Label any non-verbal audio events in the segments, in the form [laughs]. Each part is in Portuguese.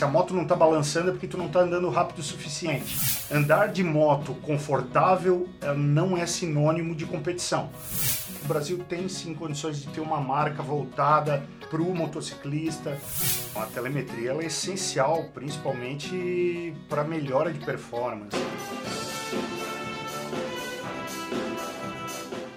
Se a moto não está balançando é porque tu não está andando rápido o suficiente. Andar de moto confortável eh, não é sinônimo de competição. O Brasil tem sim condições de ter uma marca voltada para o motociclista. A telemetria é essencial, principalmente para melhora de performance.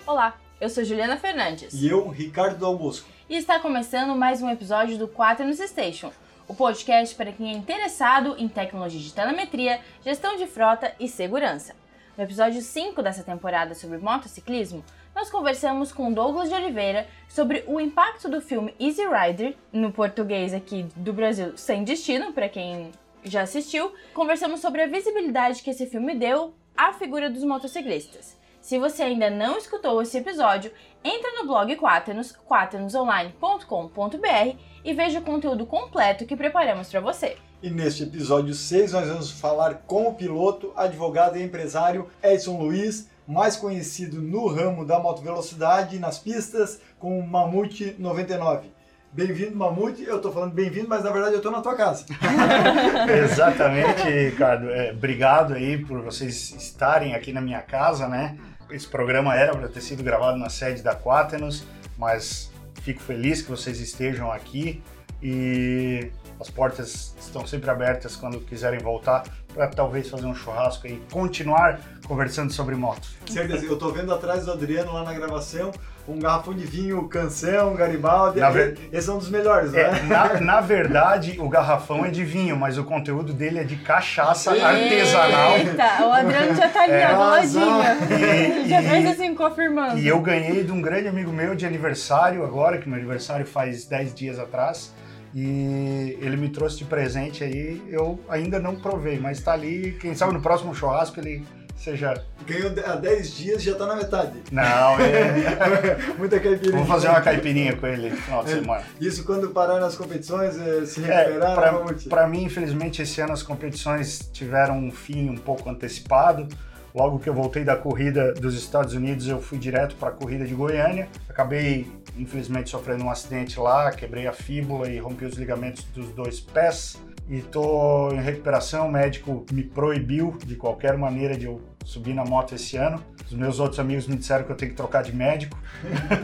Olá, eu sou Juliana Fernandes. E eu, Ricardo Dalbosco. E está começando mais um episódio do Quaternos Station, o podcast para quem é interessado em tecnologia de telemetria, gestão de frota e segurança. No episódio 5 dessa temporada sobre motociclismo, nós conversamos com Douglas de Oliveira sobre o impacto do filme Easy Rider, no português aqui do Brasil Sem Destino, para quem já assistiu. Conversamos sobre a visibilidade que esse filme deu à figura dos motociclistas. Se você ainda não escutou esse episódio, entra no blog Quaternos, quaternosonline.com.br e veja o conteúdo completo que preparamos para você. E neste episódio 6 nós vamos falar com o piloto, advogado e empresário Edson Luiz, mais conhecido no ramo da motovelocidade nas pistas com o Mamute 99. Bem-vindo, Mamute. Eu estou falando bem-vindo, mas na verdade eu estou na tua casa. [laughs] [laughs] Exatamente, Ricardo. É, obrigado aí por vocês estarem aqui na minha casa, né? Esse programa era para ter sido gravado na sede da Quaternos, mas fico feliz que vocês estejam aqui e as portas estão sempre abertas quando quiserem voltar para talvez fazer um churrasco e continuar conversando sobre moto. Certeza, eu estou vendo atrás do Adriano lá na gravação um garrafão de vinho Canção, Garibaldi. Ver... Esse é um dos melhores, é, né? Na, [laughs] na, verdade, o garrafão é de vinho, mas o conteúdo dele é de cachaça Eita, artesanal. Eita, o Adriano já tá ali, é, ladinho. já fez assim, confirmando. E eu ganhei de um grande amigo meu de aniversário agora, que meu aniversário faz 10 dias atrás. E ele me trouxe de presente aí, eu ainda não provei, mas tá ali, quem sabe no próximo churrasco ele seja. Ganhou há 10 dias e já tá na metade. Não, é. [laughs] Muita caipirinha. Vou fazer uma caipirinha com ele no final de é. semana. Isso quando parar nas competições, é, se recuperar, é, Para mim, infelizmente, esse ano as competições tiveram um fim um pouco antecipado. Logo que eu voltei da corrida dos Estados Unidos, eu fui direto para a corrida de Goiânia. Acabei, infelizmente, sofrendo um acidente lá, quebrei a fíbula e rompi os ligamentos dos dois pés. E tô em recuperação, o médico me proibiu de qualquer maneira de eu subir na moto esse ano. Os meus outros amigos me disseram que eu tenho que trocar de médico,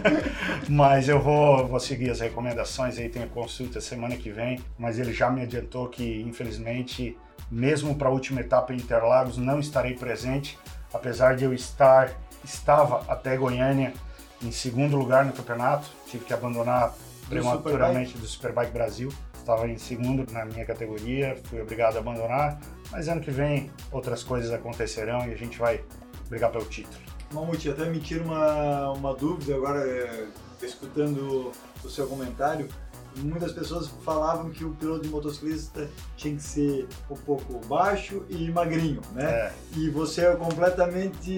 [laughs] mas eu vou, vou seguir as recomendações aí, tenho consulta semana que vem, mas ele já me adiantou que, infelizmente, mesmo para a última etapa em Interlagos, não estarei presente, apesar de eu estar, estava até Goiânia em segundo lugar no campeonato, tive que abandonar prematuramente do Superbike Brasil, estava em segundo na minha categoria, fui obrigado a abandonar, mas ano que vem outras coisas acontecerão e a gente vai brigar pelo título. Mamute, até me tira uma, uma dúvida agora, é, escutando o seu comentário, muitas pessoas falavam que o piloto de motociclista tinha que ser um pouco baixo e magrinho, né? É. E você é completamente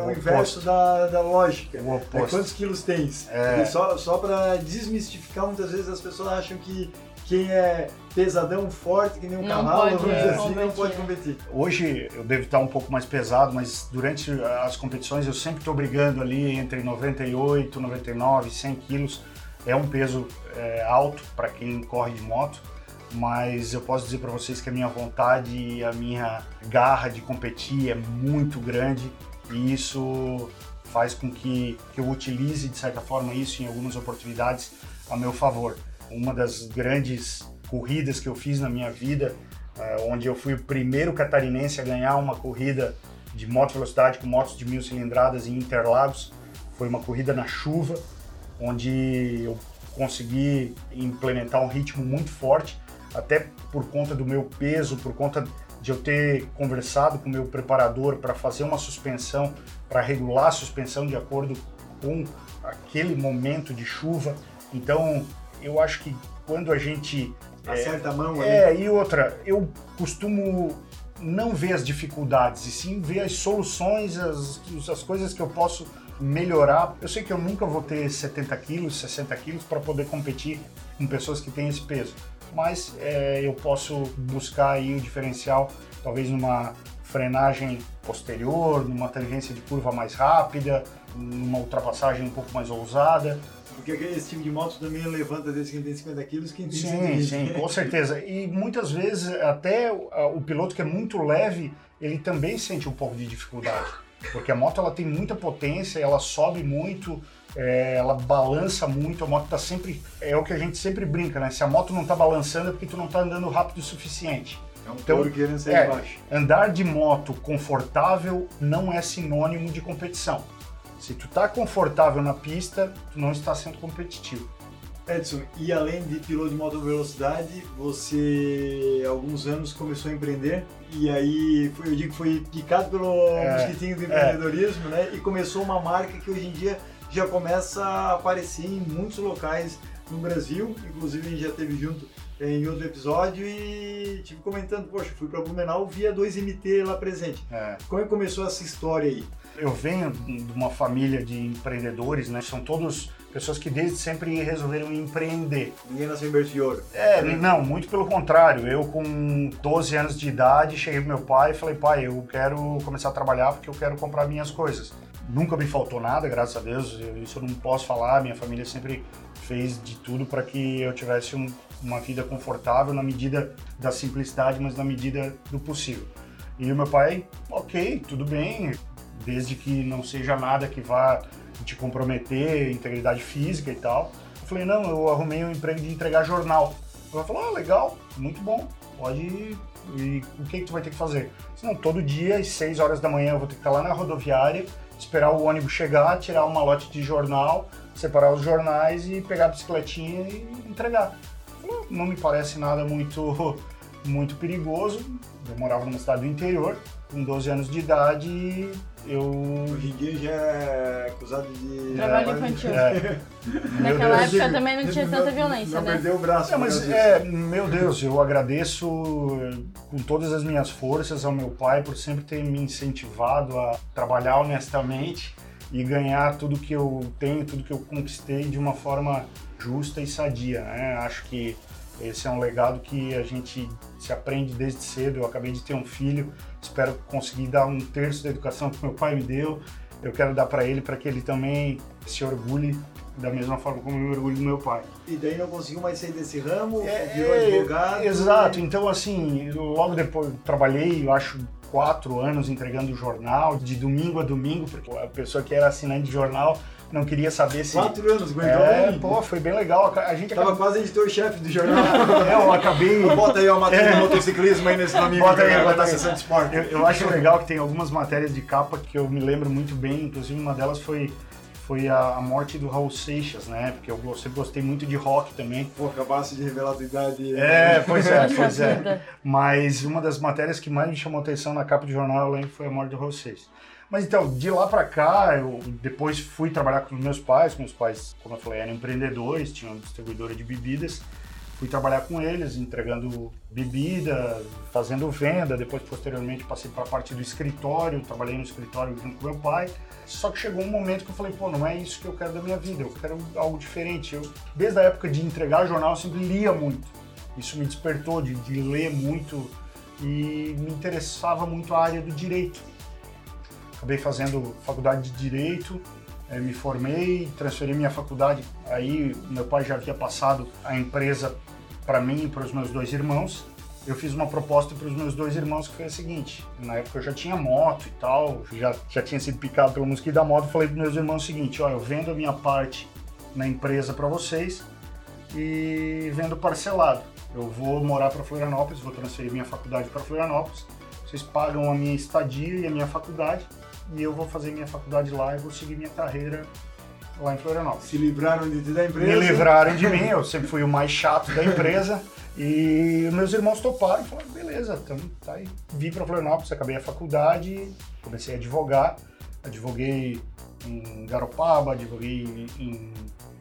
o, o inverso da, da lógica. O oposto. É, quantos quilos tens? É. só só para desmistificar, muitas vezes as pessoas acham que quem é pesadão, forte, que nem um não cavalo, pode, vamos dizer assim, não pode competir. Hoje eu devo estar um pouco mais pesado, mas durante as competições eu sempre estou brigando ali entre 98, 99, 100 quilos é um peso é, alto para quem corre de moto, mas eu posso dizer para vocês que a minha vontade e a minha garra de competir é muito grande e isso faz com que, que eu utilize de certa forma isso em algumas oportunidades a meu favor. Uma das grandes corridas que eu fiz na minha vida, uh, onde eu fui o primeiro catarinense a ganhar uma corrida de moto velocidade com motos de mil cilindradas em Interlagos, foi uma corrida na chuva onde eu consegui implementar um ritmo muito forte, até por conta do meu peso, por conta de eu ter conversado com o meu preparador para fazer uma suspensão, para regular a suspensão de acordo com aquele momento de chuva. Então, eu acho que quando a gente acerta é, a mão ali. É, e outra, eu costumo não ver as dificuldades, e sim ver as soluções, as, as coisas que eu posso melhorar. Eu sei que eu nunca vou ter 70 quilos, 60 quilos para poder competir com pessoas que têm esse peso, mas é, eu posso buscar aí o diferencial, talvez numa frenagem posterior, numa tangência de curva mais rápida, numa ultrapassagem um pouco mais ousada. Porque esse tipo de moto também levanta desde quem tem 50 quilos, quem tem Sim, 120. sim, com certeza. E muitas vezes até o, piloto que é muito leve, ele também sente um pouco de dificuldade. Porque a moto ela tem muita potência, ela sobe muito, é, ela balança muito, a moto tá sempre. É o que a gente sempre brinca, né? Se a moto não tá balançando é porque tu não tá andando rápido o suficiente. É um Então, querendo sair é. baixo. Andar de moto confortável não é sinônimo de competição. Se tu tá confortável na pista, tu não está sendo competitivo. Edson, e além de piloto de moto velocidade, você há alguns anos começou a empreender e aí foi, eu digo que foi picado pelo É, mosquitinho do empreendedorismo, né? E começou uma marca que hoje em dia já começa a aparecer em muitos locais no Brasil, inclusive a gente já teve junto eh, em outro episódio e tive comentando, poxa, fui para Blumenau, via 2MT lá presente. É. Como é que começou essa história aí? Eu venho de uma família de empreendedores, né? São todos pessoas que desde sempre resolveram empreender. Ninguém nasceu ouro. É, não, muito pelo contrário. Eu com 12 anos de idade cheguei pro meu pai e falei, pai, eu quero começar a trabalhar porque eu quero comprar minhas coisas. Nunca me faltou nada, graças a Deus. eu- Isso eu não posso falar. Minha família sempre fez de tudo para que eu tivesse um- uma vida confortável na medida da simplicidade, mas na medida do possível. E o meu pai, ok, tudo bem, desde que não seja nada que vá te comprometer, integridade física e tal. Eu falei, não, eu arrumei um emprego de entregar jornal. Ela falou, ah, legal, muito bom, pode ir. E o que, que tu vai ter que fazer? Não, todo dia, às 6 horas da manhã, eu vou ter que estar lá na rodoviária, esperar o ônibus chegar, tirar uma lote de jornal, separar os jornais e pegar a bicicletinha e entregar. Falei, não me parece nada muito, muito perigoso. Eu morava numa cidade do interior, com 12 anos de idade, eu... Hoje em dia já é acusado de... Trabalho infantil. [laughs] É, Naquela Deus. época também não tinha tanta violência, não né? perdeu o braço. Não, mas por causa é, meu Deus, eu agradeço eh, com todas as minhas forças ao meu pai por sempre ter me incentivado a trabalhar honestamente e ganhar tudo que eu tenho, tudo que eu conquistei de uma forma justa e sadia, né? Acho que esse é um legado que a gente se aprende desde cedo. Eu acabei de ter um filho, espero conseguir dar um terço da educação que meu pai me deu. Eu quero dar para ele para que ele também se orgulhe da mesma forma como eu me orgulho do meu pai. E daí não conseguiu mais sair desse ramo, É, virou é, advogado. Exato, então assim, logo depois trabalhei, eu acho, quatro anos entregando jornal, de domingo a domingo, porque a pessoa que era assinante de jornal não queria saber se. Quatro anos, aguentou É, bem. pô, foi bem legal. A gente Tava acabou. quase editor-chefe do jornal. [laughs] É, eu acabei. Bota aí uma matéria de motociclismo aí nesse domingo, Bota aí, bota na aí. sessão de esporte. Eu, eu acho legal que tem algumas matérias de capa que eu me lembro muito bem, inclusive uma delas foi, foi a, a morte do Raul Seixas, né? Porque eu sempre gostei muito de rock também. Pô, acabasse de revelar a tua idade. É, pois é, [laughs] pois é. Mas uma das matérias que mais me chamou atenção na capa de jornal, eu lembro, foi a morte do Raul Seixas. Mas então, de lá pra cá, eu depois fui trabalhar com meus pais. Meus pais, como eu falei, eram empreendedores, tinham distribuidora de bebidas. Fui trabalhar com eles, entregando bebida, fazendo venda. Depois, posteriormente, passei para a parte do escritório, trabalhei no escritório junto com meu pai. Só que chegou um momento que eu falei, pô, não é isso que eu quero da minha vida, eu quero algo diferente. Eu, desde a época de entregar jornal, eu sempre lia muito. Isso me despertou de, de ler muito e me interessava muito a área do direito. Acabei fazendo faculdade de direito, eh, me formei, transferi minha faculdade. Aí meu pai já havia passado a empresa para mim e para os meus dois irmãos. Eu fiz uma proposta para os meus dois irmãos que foi a seguinte: na época eu já tinha moto e tal, já, já tinha sido picado pelo mosquito da moto. Falei para meus irmãos o seguinte: ó, eu vendo a minha parte na empresa para vocês e vendo parcelado. Eu vou morar para Florianópolis, vou transferir minha faculdade para Florianópolis. Vocês pagam a minha estadia e a minha faculdade e eu vou fazer minha faculdade lá e vou seguir minha carreira lá em Florianópolis. Se livraram de da empresa. Me livraram de mim, eu sempre fui o mais chato da empresa. E meus irmãos toparam e falaram, beleza, então tá aí. Vim para Florianópolis, acabei a faculdade, comecei a advogar. Advoguei em Garopaba, advoguei em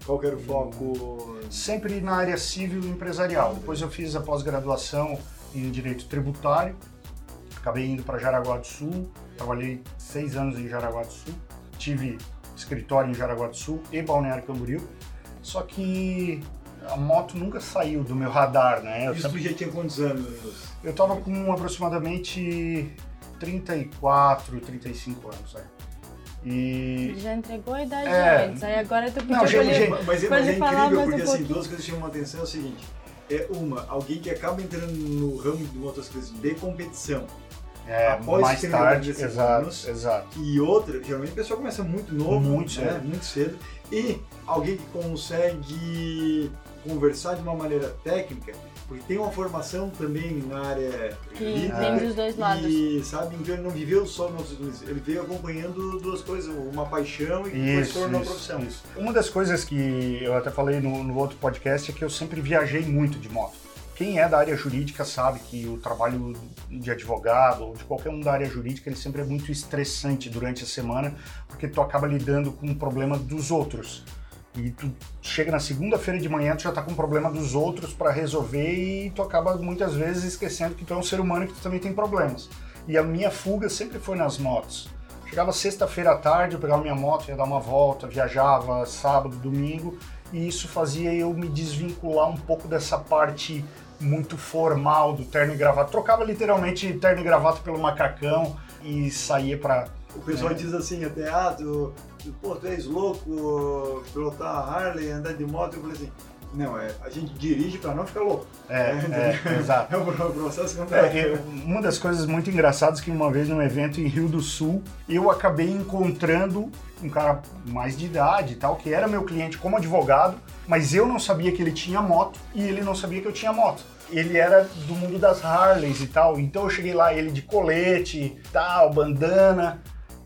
Qual que era o foco? sempre na área civil e empresarial. Depois eu fiz a pós-graduação em direito tributário, acabei indo para Jaraguá do Sul, trabalhei seis anos em Jaraguá do Sul, tive escritório em Jaraguá do Sul e Balneário Camboriú, só que a moto nunca saiu do meu radar, né? Eu, Isso sempre, já tinha quantos anos? eu tava com aproximadamente 34, 35 anos, né? E... Ele já entregou a idade é... antes, aí agora tu pediu Não, gente, gente, mas, mas, mas é incrível porque um assim, duas coisas chamam a atenção é o seguinte. É uma, alguém que acaba entrando no ramo do motociclismo de competição é, após mais tarde, exato, anos, exato. E outra, geralmente a pessoa começa muito novo, muito né? cedo. muito cedo, e alguém que consegue conversar de uma maneira técnica, porque tem uma formação também na área que tem dos dois lados. E sabe, então ele não viveu só no ele veio acompanhando duas coisas, uma paixão e isso, depois uma isso, profissão. Isso. Uma das coisas que eu até falei no, no outro podcast é que eu sempre viajei muito de moto. Quem é da área jurídica sabe que o trabalho de advogado ou de qualquer um da área jurídica ele sempre é muito estressante durante a semana, porque tu acaba lidando com o problema dos outros. E tu chega na segunda-feira de manhã, tu já tá com o problema dos outros para resolver e tu acaba muitas vezes esquecendo que tu é um ser humano e que tu também tem problemas. E a minha fuga sempre foi nas motos. Chegava sexta-feira à tarde, eu pegava minha moto, ia dar uma volta, viajava sábado, domingo, e isso fazia eu me desvincular um pouco dessa parte muito formal do terno e gravata. Trocava literalmente terno e gravata pelo macacão e saía para. O pessoal É. diz assim até, ah, tu, tu, pô, tu és louco pilotar a Harley, andar de moto. Eu falei assim, não, é, a gente dirige para não ficar louco. É, é, exato. [laughs] É o processo contrário. É, uma das coisas muito engraçadas que uma vez num evento em Rio do Sul, eu acabei encontrando um cara mais de idade e tal, que era meu cliente como advogado, mas eu não sabia que ele tinha moto e ele não sabia que eu tinha moto. Ele era do mundo das Harleys e tal, então eu cheguei lá, ele de colete, tal, bandana,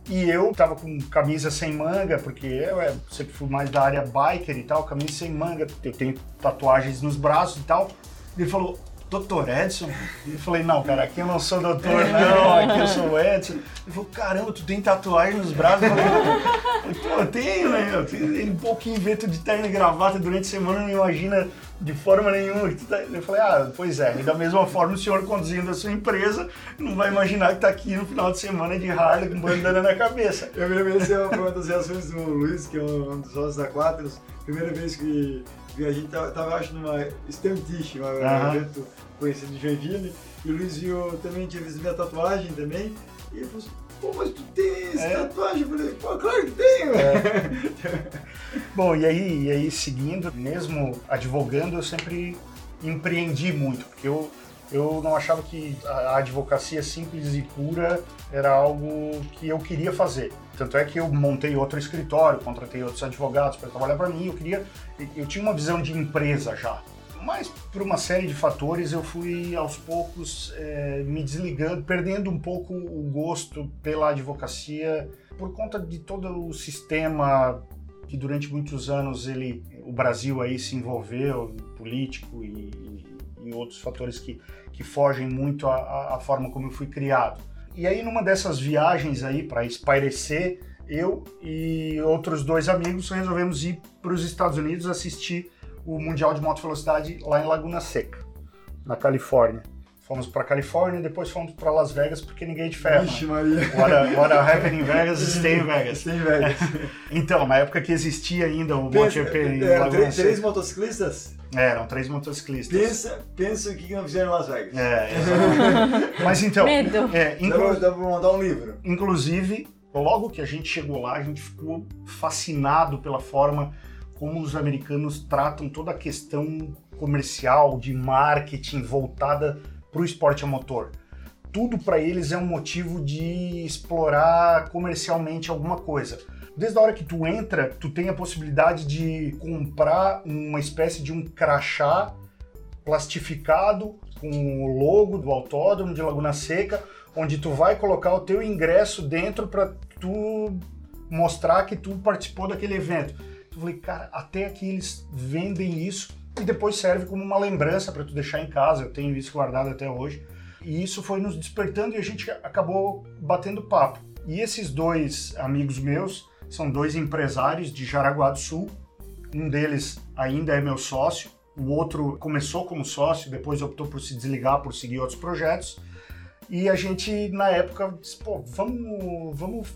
e eu tava com camisa sem manga, porque eu é, sempre fui mais da área biker e tal, camisa sem manga, eu tenho tatuagens nos braços e tal. Ele falou, doutor Edson? Eu falei, não, cara, aqui eu não sou doutor, [laughs] não, aqui eu sou o Edson. Ele falou, caramba, tu tem tatuagem nos braços? Eu falei, pô, eu tenho, né? Eu tenho ele um pouquinho veto de terno e gravata durante a semana, não imagina de forma nenhuma. que tá- Eu falei, ah, pois é, e da mesma forma o senhor conduzindo a sua empresa não vai imaginar que tá aqui no final de semana de Harley com bandana na cabeça. [laughs] Eu me lembro, essa é uma das reações do Luiz, que é um dos sócios da Quatros. Primeira vez que vi a gente tava, tava acho, numa Stamtish, um Aham. evento conhecido de Joinville, e o Luiz viu também, tinha visto minha tatuagem também, e ele falou assim, pô, mas tu tem essa É. tatuagem? Eu falei, pô, claro que tenho! [laughs] Bom, e aí, e aí seguindo, mesmo advogando, eu sempre empreendi muito, porque eu, eu não achava que a a advocacia simples e pura era algo que eu queria fazer. Tanto é que eu montei outro escritório, contratei outros advogados para trabalhar para mim, eu queria, eu tinha uma visão de empresa já. Mas por uma série de fatores eu fui aos poucos eh, me desligando, perdendo um pouco o gosto pela advocacia por conta de todo o sistema que durante muitos anos ele, o Brasil aí se envolveu, político e, e outros fatores que, que fogem muito à forma como eu fui criado. E aí numa dessas viagens aí para espairecer, eu e outros dois amigos resolvemos ir para os Estados Unidos assistir o Mundial de Moto Velocidade lá em Laguna Seca, na Califórnia. Fomos para Califórnia e depois fomos para Las Vegas porque ninguém é de ferro. Vixe, Né? Maria! What, what happened in [laughs] Vegas, stay in Vegas. Tem, [laughs] velho. Então, na época que existia ainda o MotoGP em Laguna três, três Seca. motociclistas? É, eram três motociclistas. Pensa, pensa o que não fizeram em Las Vegas. É, exatamente. [laughs] Mas então, Medo. é, Dá pra, inclu- dá pra montar um livro. inclusive, logo que a gente chegou lá, a gente ficou fascinado pela forma como os americanos tratam toda a questão comercial, de marketing voltada para o esporte a motor. Tudo para eles é um motivo de explorar comercialmente alguma coisa. Desde a hora que tu entra, tu tem a possibilidade de comprar uma espécie de um crachá plastificado com o logo do autódromo de Laguna Seca, onde tu vai colocar o teu ingresso dentro para tu mostrar que tu participou daquele evento. Falei, cara, até aqui eles vendem isso e depois serve como uma lembrança para tu deixar em casa. Eu tenho isso guardado até hoje. E isso foi nos despertando e a gente acabou batendo papo. E esses dois amigos meus são dois empresários de Jaraguá do Sul. Um deles ainda é meu sócio, o outro começou como sócio, depois optou por se desligar, por seguir outros projetos. E a gente, na época, disse, pô, vamos, vamos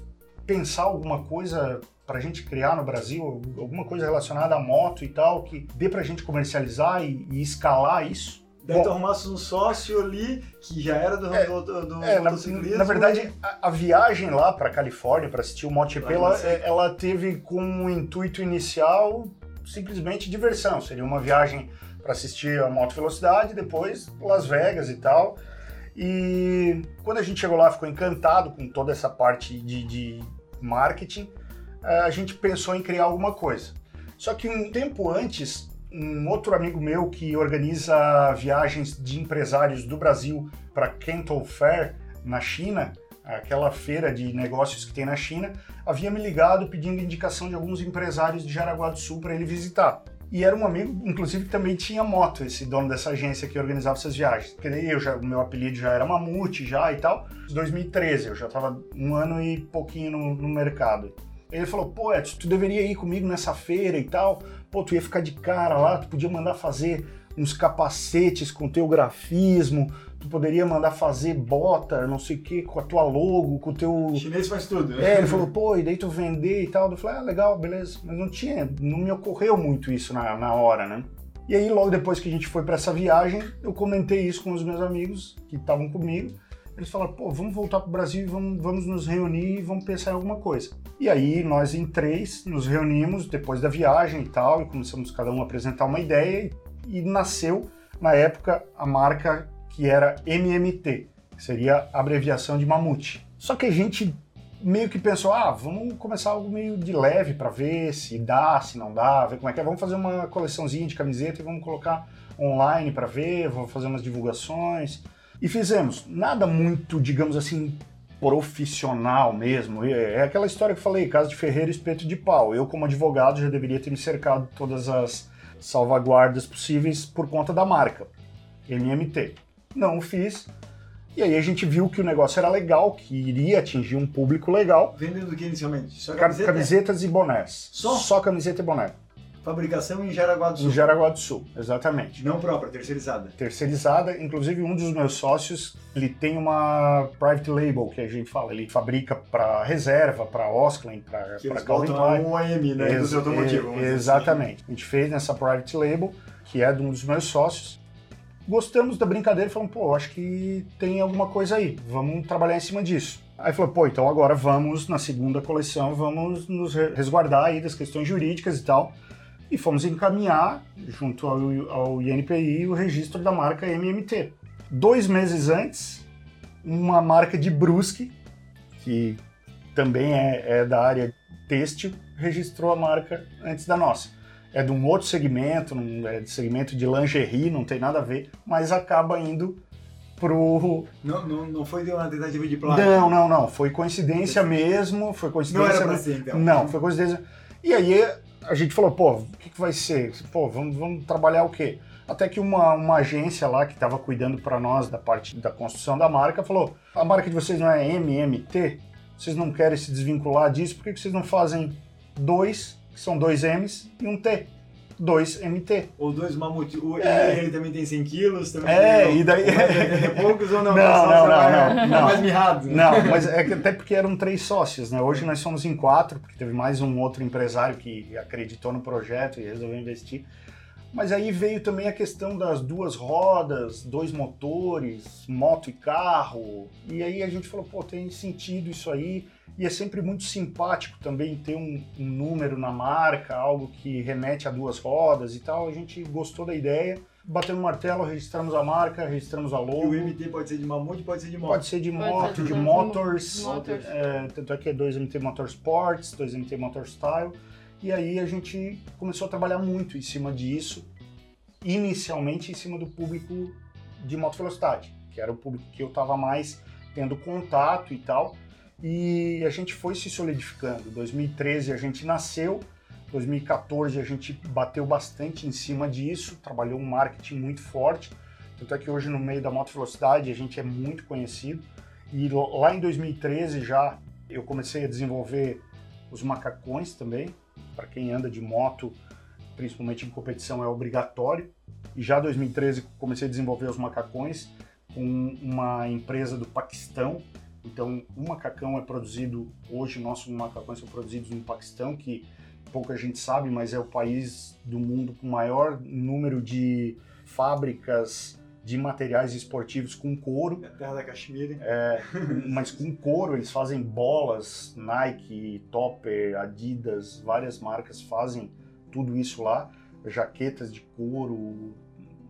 pensar alguma coisa para a gente criar no Brasil, alguma coisa relacionada à moto e tal, que dê para a gente comercializar e, e escalar isso. Daí Bom, tu arrumasse um sócio ali que já era do, É, do, do, do É, na, na verdade, a, a viagem lá para Califórnia para assistir o MotoGP, ela, sei. ela teve como intuito inicial simplesmente diversão. Seria uma viagem para assistir a moto velocidade, depois Las Vegas e tal. E quando a gente chegou lá, ficou encantado com toda essa parte de, de marketing. eh, A gente pensou em criar alguma coisa. Só que um tempo antes, um outro amigo meu que organiza viagens de empresários do Brasil para Canton Fair, na China, aquela feira de negócios que tem na China, havia me ligado pedindo indicação de alguns empresários de Jaraguá do Sul para ele visitar. E era um amigo, inclusive, que também tinha moto, esse dono dessa agência que organizava essas viagens. Porque daí eu já, o meu apelido já era Mamute já e tal. 2013, eu já estava um ano e pouquinho no, no mercado. Ele falou, pô, Edson, tu deveria ir comigo nessa feira e tal. Pô, tu ia ficar de cara lá, tu podia mandar fazer uns capacetes com teu grafismo, tu poderia mandar fazer bota, não sei o que, com a tua logo, com o teu... O chinês faz tudo. né? É, ele falou, pô, e daí tu vender e tal. Eu falei, ah, legal, beleza. Mas não tinha, não me ocorreu muito isso na, na hora, né? E aí, logo depois que a gente foi para essa viagem, eu comentei isso com os meus amigos que estavam comigo. Eles falaram, pô, vamos voltar pro Brasil e vamos, vamos nos reunir e vamos pensar em alguma coisa. E aí, nós em três nos reunimos depois da viagem e tal, e começamos cada um a apresentar uma ideia e, e nasceu, na época, a marca que era MMT, que seria a abreviação de Mamute. Só que a gente meio que pensou, ah, vamos começar algo meio de leve para ver se dá, se não dá, ver como é que é. Vamos fazer uma coleçãozinha de camiseta e vamos colocar online para ver, vamos fazer umas divulgações. E fizemos. Nada muito, digamos assim, profissional mesmo. É é aquela história que eu falei, casa de ferreiro, espeto de pau. Eu, como advogado, já deveria ter me cercado todas as salvaguardas possíveis por conta da marca, MMT. Não o fiz. E aí a gente viu que o negócio era legal, que iria atingir um público legal. Vendendo do que inicialmente? Só Ca- camiseta? Camisetas e bonés. Só? Só camiseta e boné. Fabricação em Jaraguá do Sul. Em Jaraguá do Sul, exatamente. Não própria, terceirizada. Terceirizada, inclusive um dos meus sócios, ele tem uma private label, que a gente fala, ele fabrica para reserva, para Osklin, para eles Calvin Klein. um OM, né? Ex- do seu automotivo. e- dizer assim. Exatamente. A gente fez nessa private label, que é de um dos meus sócios. Gostamos da brincadeira e falamos, pô, acho que tem alguma coisa aí, vamos trabalhar em cima disso. Aí falou, pô, então agora vamos, na segunda coleção, vamos nos re- resguardar aí das questões jurídicas e tal. E fomos encaminhar, junto ao, ao INPI, o registro da marca MMT. Dois meses antes, uma marca de Brusque, que também é, é da área têxtil, registrou a marca antes da nossa. É de um outro segmento, não é de segmento de lingerie, não tem nada a ver, mas acaba indo pro. Não, não, não foi de uma tentativa de plágio. Não, não, não. Foi coincidência mesmo. Foi Não coincidência. era pra ser, então. Não, foi coincidência. E aí a gente falou, pô, o que, que vai ser? Pô, vamos, vamos trabalhar o quê? Até que uma, uma agência lá que estava cuidando para nós da parte da construção da marca falou: a marca de vocês não é MMT? Vocês não querem se desvincular disso? Por que, que vocês não fazem dois, que são dois M's, e um T? Dois MT. Ou dois mamute. O É. ele também tem 100 quilos. Também É, tem, e daí- É poucos ou não? [laughs] Não, não, não, não, [laughs] não. mais mirrado. Não, mas é que até porque eram três sócios, né? Hoje nós somos em quatro, porque teve mais um outro empresário que acreditou no projeto e resolveu investir. Mas aí veio também a questão das duas rodas, dois motores, moto e carro. E aí a gente falou, pô, tem sentido isso aí. E é sempre muito simpático também ter um, um número na marca, algo que remete a duas rodas e tal. A gente gostou da ideia. Batemos o martelo, registramos a marca, registramos a E logo. o MT pode ser de mamute, pode ser de moto. Pode ser de Pode moto, ser de de motors, motors. é, tanto é que é 2MT Motorsports, 2MT Motorstyle, e aí a gente começou a trabalhar muito em cima disso, inicialmente em cima do público de moto velocidade, que era o público que eu estava mais tendo contato e tal, e a gente foi se solidificando. 2013 a gente nasceu, 2014 a gente bateu bastante em cima disso, trabalhou um marketing muito forte, tanto é que hoje no meio da moto velocidade a gente é muito conhecido. E lá em 2013 já eu comecei a desenvolver os macacões também. Para quem anda de moto, principalmente em competição, é obrigatório. E já em 2013 comecei a desenvolver os macacões com uma empresa do Paquistão. Então, o macacão é produzido, hoje nossos macacões são produzidos no Paquistão, que pouca gente sabe, mas é o país do mundo com maior número de fábricas de materiais esportivos com couro. É a terra da Caxemira. É, mas com couro, eles fazem bolas, Nike, Topper, Adidas, várias marcas fazem tudo isso lá. Jaquetas de couro,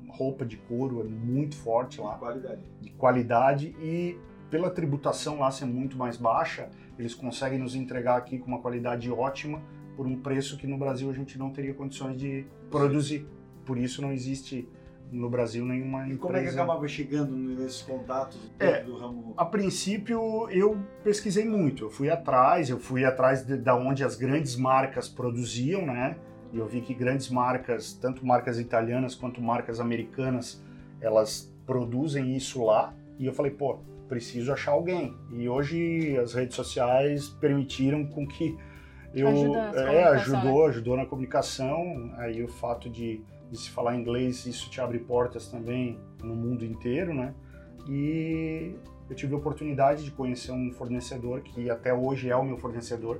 roupa de couro, é muito forte lá. De qualidade. De qualidade e pela tributação lá ser muito mais baixa, eles conseguem nos entregar aqui com uma qualidade ótima por um preço que no Brasil a gente não teria condições de produzir. Por isso não existe no Brasil nenhuma empresa. E como é que acabava chegando nesses contatos É, do ramo? A princípio eu pesquisei muito, eu fui atrás, eu fui atrás de, da onde as grandes marcas produziam, né? E eu vi que grandes marcas, tanto marcas italianas quanto marcas americanas, elas produzem isso lá. E eu falei, pô, preciso achar alguém. E hoje as redes sociais permitiram com que eu é, ajudou, ajudou na comunicação. Aí o fato de, de se falar inglês, isso te abre portas também no mundo inteiro, né? E eu tive a oportunidade de conhecer um fornecedor que até hoje é o meu fornecedor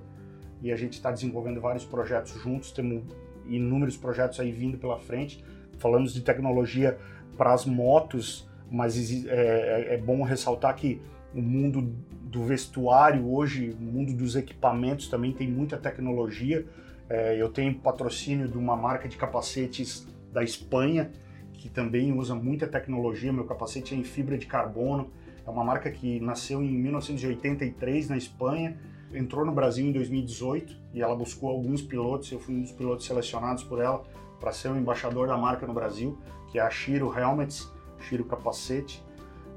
e a gente está desenvolvendo vários projetos juntos, temos inúmeros projetos aí vindo pela frente. Falamos de tecnologia para as motos, mas é, é- é bom ressaltar que o mundo do vestuário hoje, o mundo dos equipamentos também tem muita tecnologia. É, eu tenho patrocínio de uma marca de capacetes da Espanha, que também usa muita tecnologia. Meu capacete é em fibra de carbono. É uma marca que nasceu em 1983 na Espanha, entrou no Brasil em 2018 e ela buscou alguns pilotos. Eu fui um dos pilotos selecionados por ela para ser o embaixador da marca no Brasil, que é a Shiro Helmets, Shiro Capacete.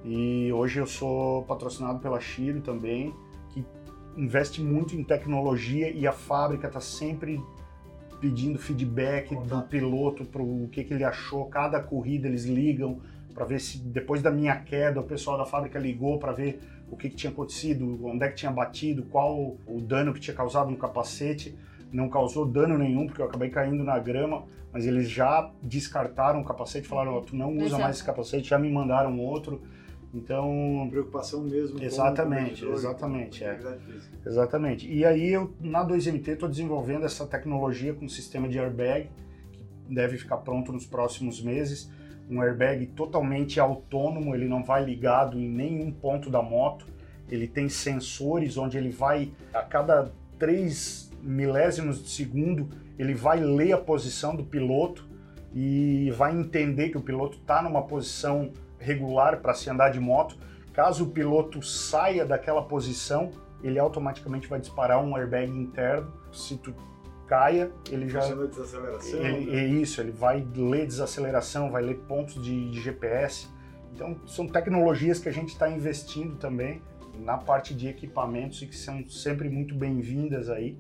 E hoje eu sou patrocinado pela Shiro também, que investe muito em tecnologia e a fábrica está sempre pedindo feedback do piloto para o que, que ele achou. Cada corrida eles ligam para ver se depois da minha queda o pessoal da fábrica ligou para ver o que, que tinha acontecido, onde é que tinha batido, qual o dano que tinha causado no capacete. Não causou dano nenhum, porque eu acabei caindo na grama, mas eles já descartaram o capacete, falaram, "Ó, tu não usa Exato. mais esse capacete, já me mandaram outro. Então, Preocupação mesmo. com o Exatamente, competidor, exatamente, com a é. Exatamente. E aí eu na 2MT estou desenvolvendo essa tecnologia com sistema de airbag que deve ficar pronto nos próximos meses. Um airbag totalmente autônomo, ele não vai ligado em nenhum ponto da moto. Ele tem sensores onde ele vai a cada 3 milésimos de segundo ele vai ler a posição do piloto e vai entender que o piloto está numa posição regular para se andar de moto. Caso o piloto saia daquela posição, ele automaticamente vai disparar um airbag interno. Se tu caia, ele já desaceleração. ele, né? é isso, ele vai ler desaceleração, vai ler pontos de, de GPS. Então, são tecnologias que a gente está investindo também na parte de equipamentos e que são sempre muito bem-vindas aí,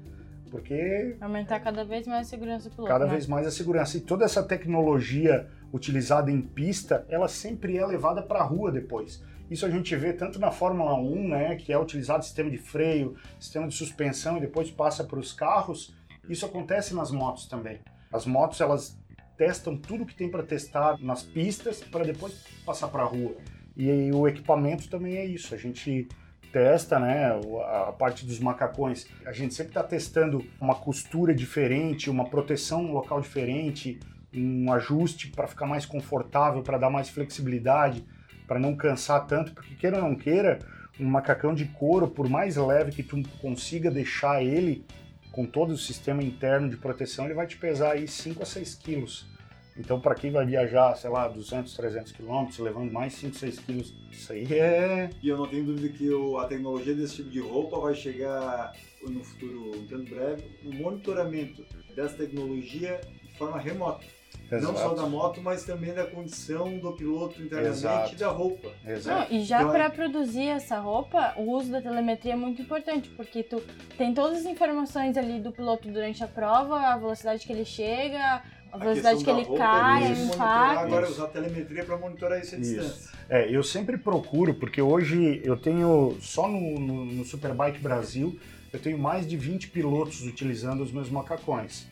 porque Aumentar cada vez mais a segurança do piloto. cada né? vez mais a segurança. E toda essa tecnologia utilizada em pista, ela sempre é levada para a rua depois. Isso a gente vê tanto na Fórmula 1, né, que é utilizado sistema de freio, sistema de suspensão e depois passa para os carros. Isso acontece nas motos também. As motos elas testam tudo que tem para testar nas pistas para depois passar para a rua. E aí o equipamento também é isso. A gente testa, né, a parte dos macacões. A gente sempre está testando uma costura diferente, uma proteção local diferente, um ajuste para ficar mais confortável, para dar mais flexibilidade, para não cansar tanto, porque queira ou não queira, um macacão de couro, por mais leve que tu consiga deixar ele, com todo o sistema interno de proteção, ele vai te pesar aí 5 a 6 quilos. Então, para quem vai viajar, sei lá, 200, 300 quilômetros, levando mais 5, 6 quilos, isso aí é E eu não tenho dúvida que o- a tecnologia desse tipo de roupa vai chegar no futuro um tanto breve, o monitoramento dessa tecnologia de forma remota. Não só Exato. da moto, mas também da condição do piloto internamente Exato. e da roupa. Exato. Não, e já Então, para produzir essa roupa, o uso da telemetria é muito importante, porque tu tem todas as informações ali do piloto durante a prova, a velocidade que ele chega, a velocidade que questão da ele roupa, cai, ele o impacto. Agora usar telemetria para monitorar à Isso. distância. É, eu sempre procuro, porque hoje eu tenho, só no, no, no Superbike Brasil, eu tenho mais de 20 pilotos utilizando os meus macacões.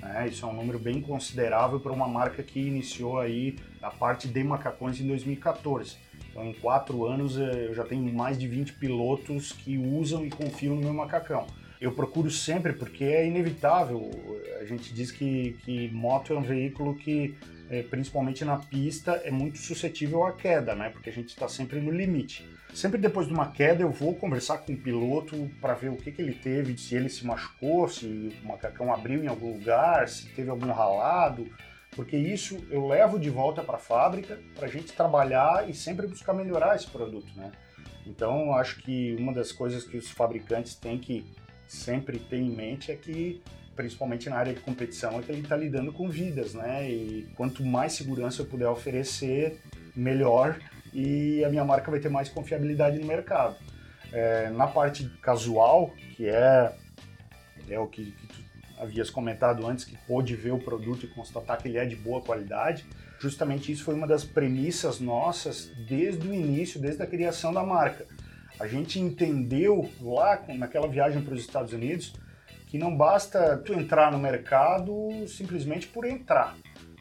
né? isso é um número bem considerável para uma marca que iniciou aí a parte de macacões em 2014. Então, em quatro anos, eh, eu já tenho mais de 20 pilotos que usam e confiam no meu macacão. Eu procuro sempre, porque é inevitável. A gente diz que, que moto é um veículo que, é, principalmente na pista, é muito suscetível à queda, né? Porque a gente está sempre no limite. Sempre depois de uma queda, eu vou conversar com o piloto para ver o que, que ele teve, se ele se machucou, se o macacão abriu em algum lugar, se teve algum ralado, porque isso eu levo de volta para a fábrica para a gente trabalhar e sempre buscar melhorar esse produto, né? Então, acho que uma das coisas que os fabricantes têm que sempre ter em mente é que, principalmente na área de competição, é que ele está lidando com vidas, né? E quanto mais segurança eu puder oferecer, melhor e a minha marca vai ter mais confiabilidade no mercado. É, na parte casual, que é, é o que, que tu havias comentado antes, que pôde ver o produto e constatar que ele é de boa qualidade, justamente isso foi uma das premissas nossas desde o início, desde a criação da marca. A gente entendeu lá naquela viagem para os Estados Unidos que não basta tu entrar no mercado simplesmente por entrar.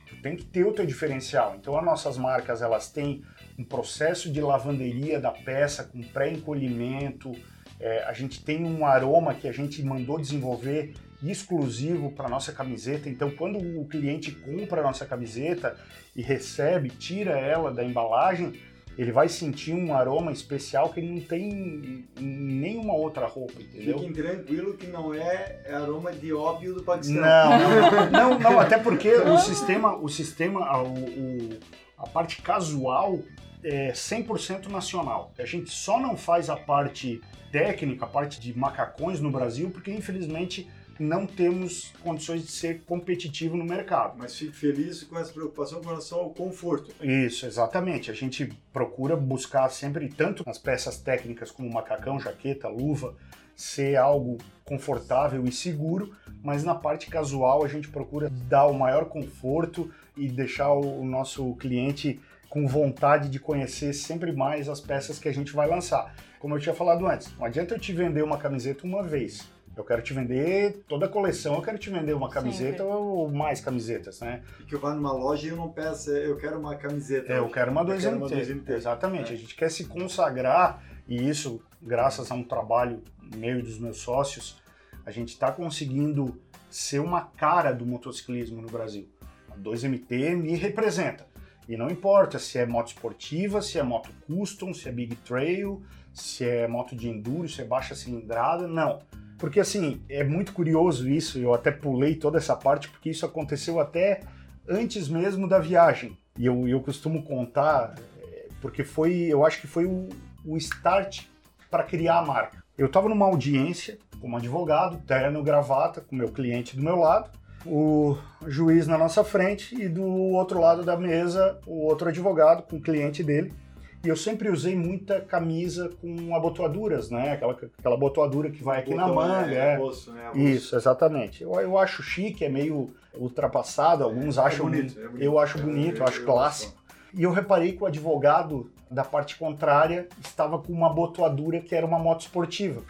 Tu tem que ter o teu diferencial. Então as nossas marcas elas têm um processo de lavanderia da peça com pré-encolhimento. É, a gente tem um aroma que a gente mandou desenvolver exclusivo para nossa camiseta. Então, quando o cliente compra a nossa camiseta e recebe, tira ela da embalagem, ele vai sentir um aroma especial que ele não tem em nenhuma outra roupa, entendeu? Fiquem tranquilo que não é aroma de ópio do Paquistão. Não, [laughs] não, não, até porque o sistema, o sistema, o, o, a parte casual é 100% nacional. A gente só não faz a parte técnica, a parte de macacões no Brasil, porque infelizmente não temos condições de ser competitivo no mercado. Mas fico feliz com essa preocupação com relação ao conforto. Isso, exatamente. A gente procura buscar sempre, tanto nas peças técnicas como macacão, jaqueta, luva, ser algo confortável e seguro, mas na parte casual a gente procura dar o maior conforto e deixar o nosso cliente com vontade de conhecer sempre mais as peças que a gente vai lançar. Como eu tinha falado antes, não adianta eu te vender uma camiseta uma vez. Eu quero te vender toda a coleção, eu quero te vender uma camiseta Sempre. ou mais camisetas, né? E que eu vá numa loja e eu não peço, eu quero uma camiseta. É, eu quero uma 2MT. Exatamente. É. A gente quer se consagrar, e isso, graças a um trabalho meu e dos meus sócios, a gente está conseguindo ser uma cara do motociclismo no Brasil. A 2MT me representa. E não importa se é moto esportiva, se é moto custom, se é big trail, se é moto de enduro, se é baixa cilindrada, não porque assim, é muito curioso isso, eu até pulei toda essa parte, porque isso aconteceu até antes mesmo da viagem. E eu, eu costumo contar, é, porque foi, eu acho que foi o, o start para criar a marca. Eu estava numa audiência como advogado, terno, gravata, com meu cliente do meu lado, o juiz na nossa frente e do outro lado da mesa o outro advogado com o cliente dele. E eu sempre usei muita camisa com abotoaduras, né? Aquela, aquela abotoadura que vai aqui na manga. É, é. Bolso, né? Isso, exatamente. Eu, eu acho chique, é meio ultrapassado, alguns é, é acham. É bonito, é bonito, Eu acho bonito, eu, acho clássico. E eu reparei que o advogado da parte contrária estava com uma abotoadura que era uma moto esportiva.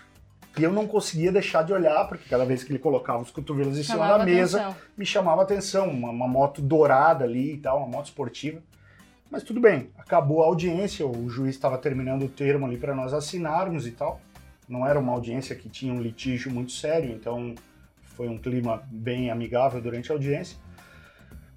E eu não conseguia deixar de olhar, porque cada vez que ele colocava os cotovelos em cima da mesa, atenção. me chamava atenção. Uma, uma moto dourada ali e tal, uma moto esportiva. Mas tudo bem, acabou a audiência, o juiz estava terminando o termo ali para nós assinarmos e tal. Não era uma audiência que tinha um litígio muito sério, então foi um clima bem amigável durante a audiência.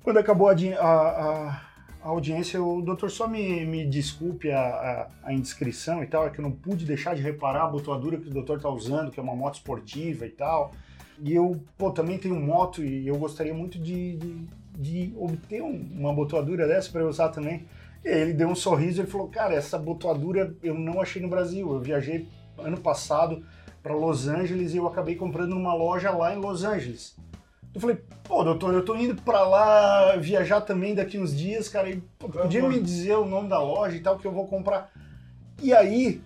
Quando acabou a, a, a audiência, o doutor só me, me desculpe a, a, a, indiscrição e tal, é que eu não pude deixar de reparar a botoadura que o doutor está usando, que é uma moto esportiva e tal. E eu, pô, também tenho moto e eu gostaria muito de, de de obter um, uma botoadura dessa para usar também. E aí ele deu um sorriso e falou: Cara, essa botoadura eu não achei no Brasil. Eu viajei ano passado para Los Angeles e eu acabei comprando numa loja lá em Los Angeles. Eu falei, pô, doutor, eu tô indo para lá viajar também daqui uns dias, cara. E, pô, podia me dizer o nome da loja e tal que eu vou comprar. E aí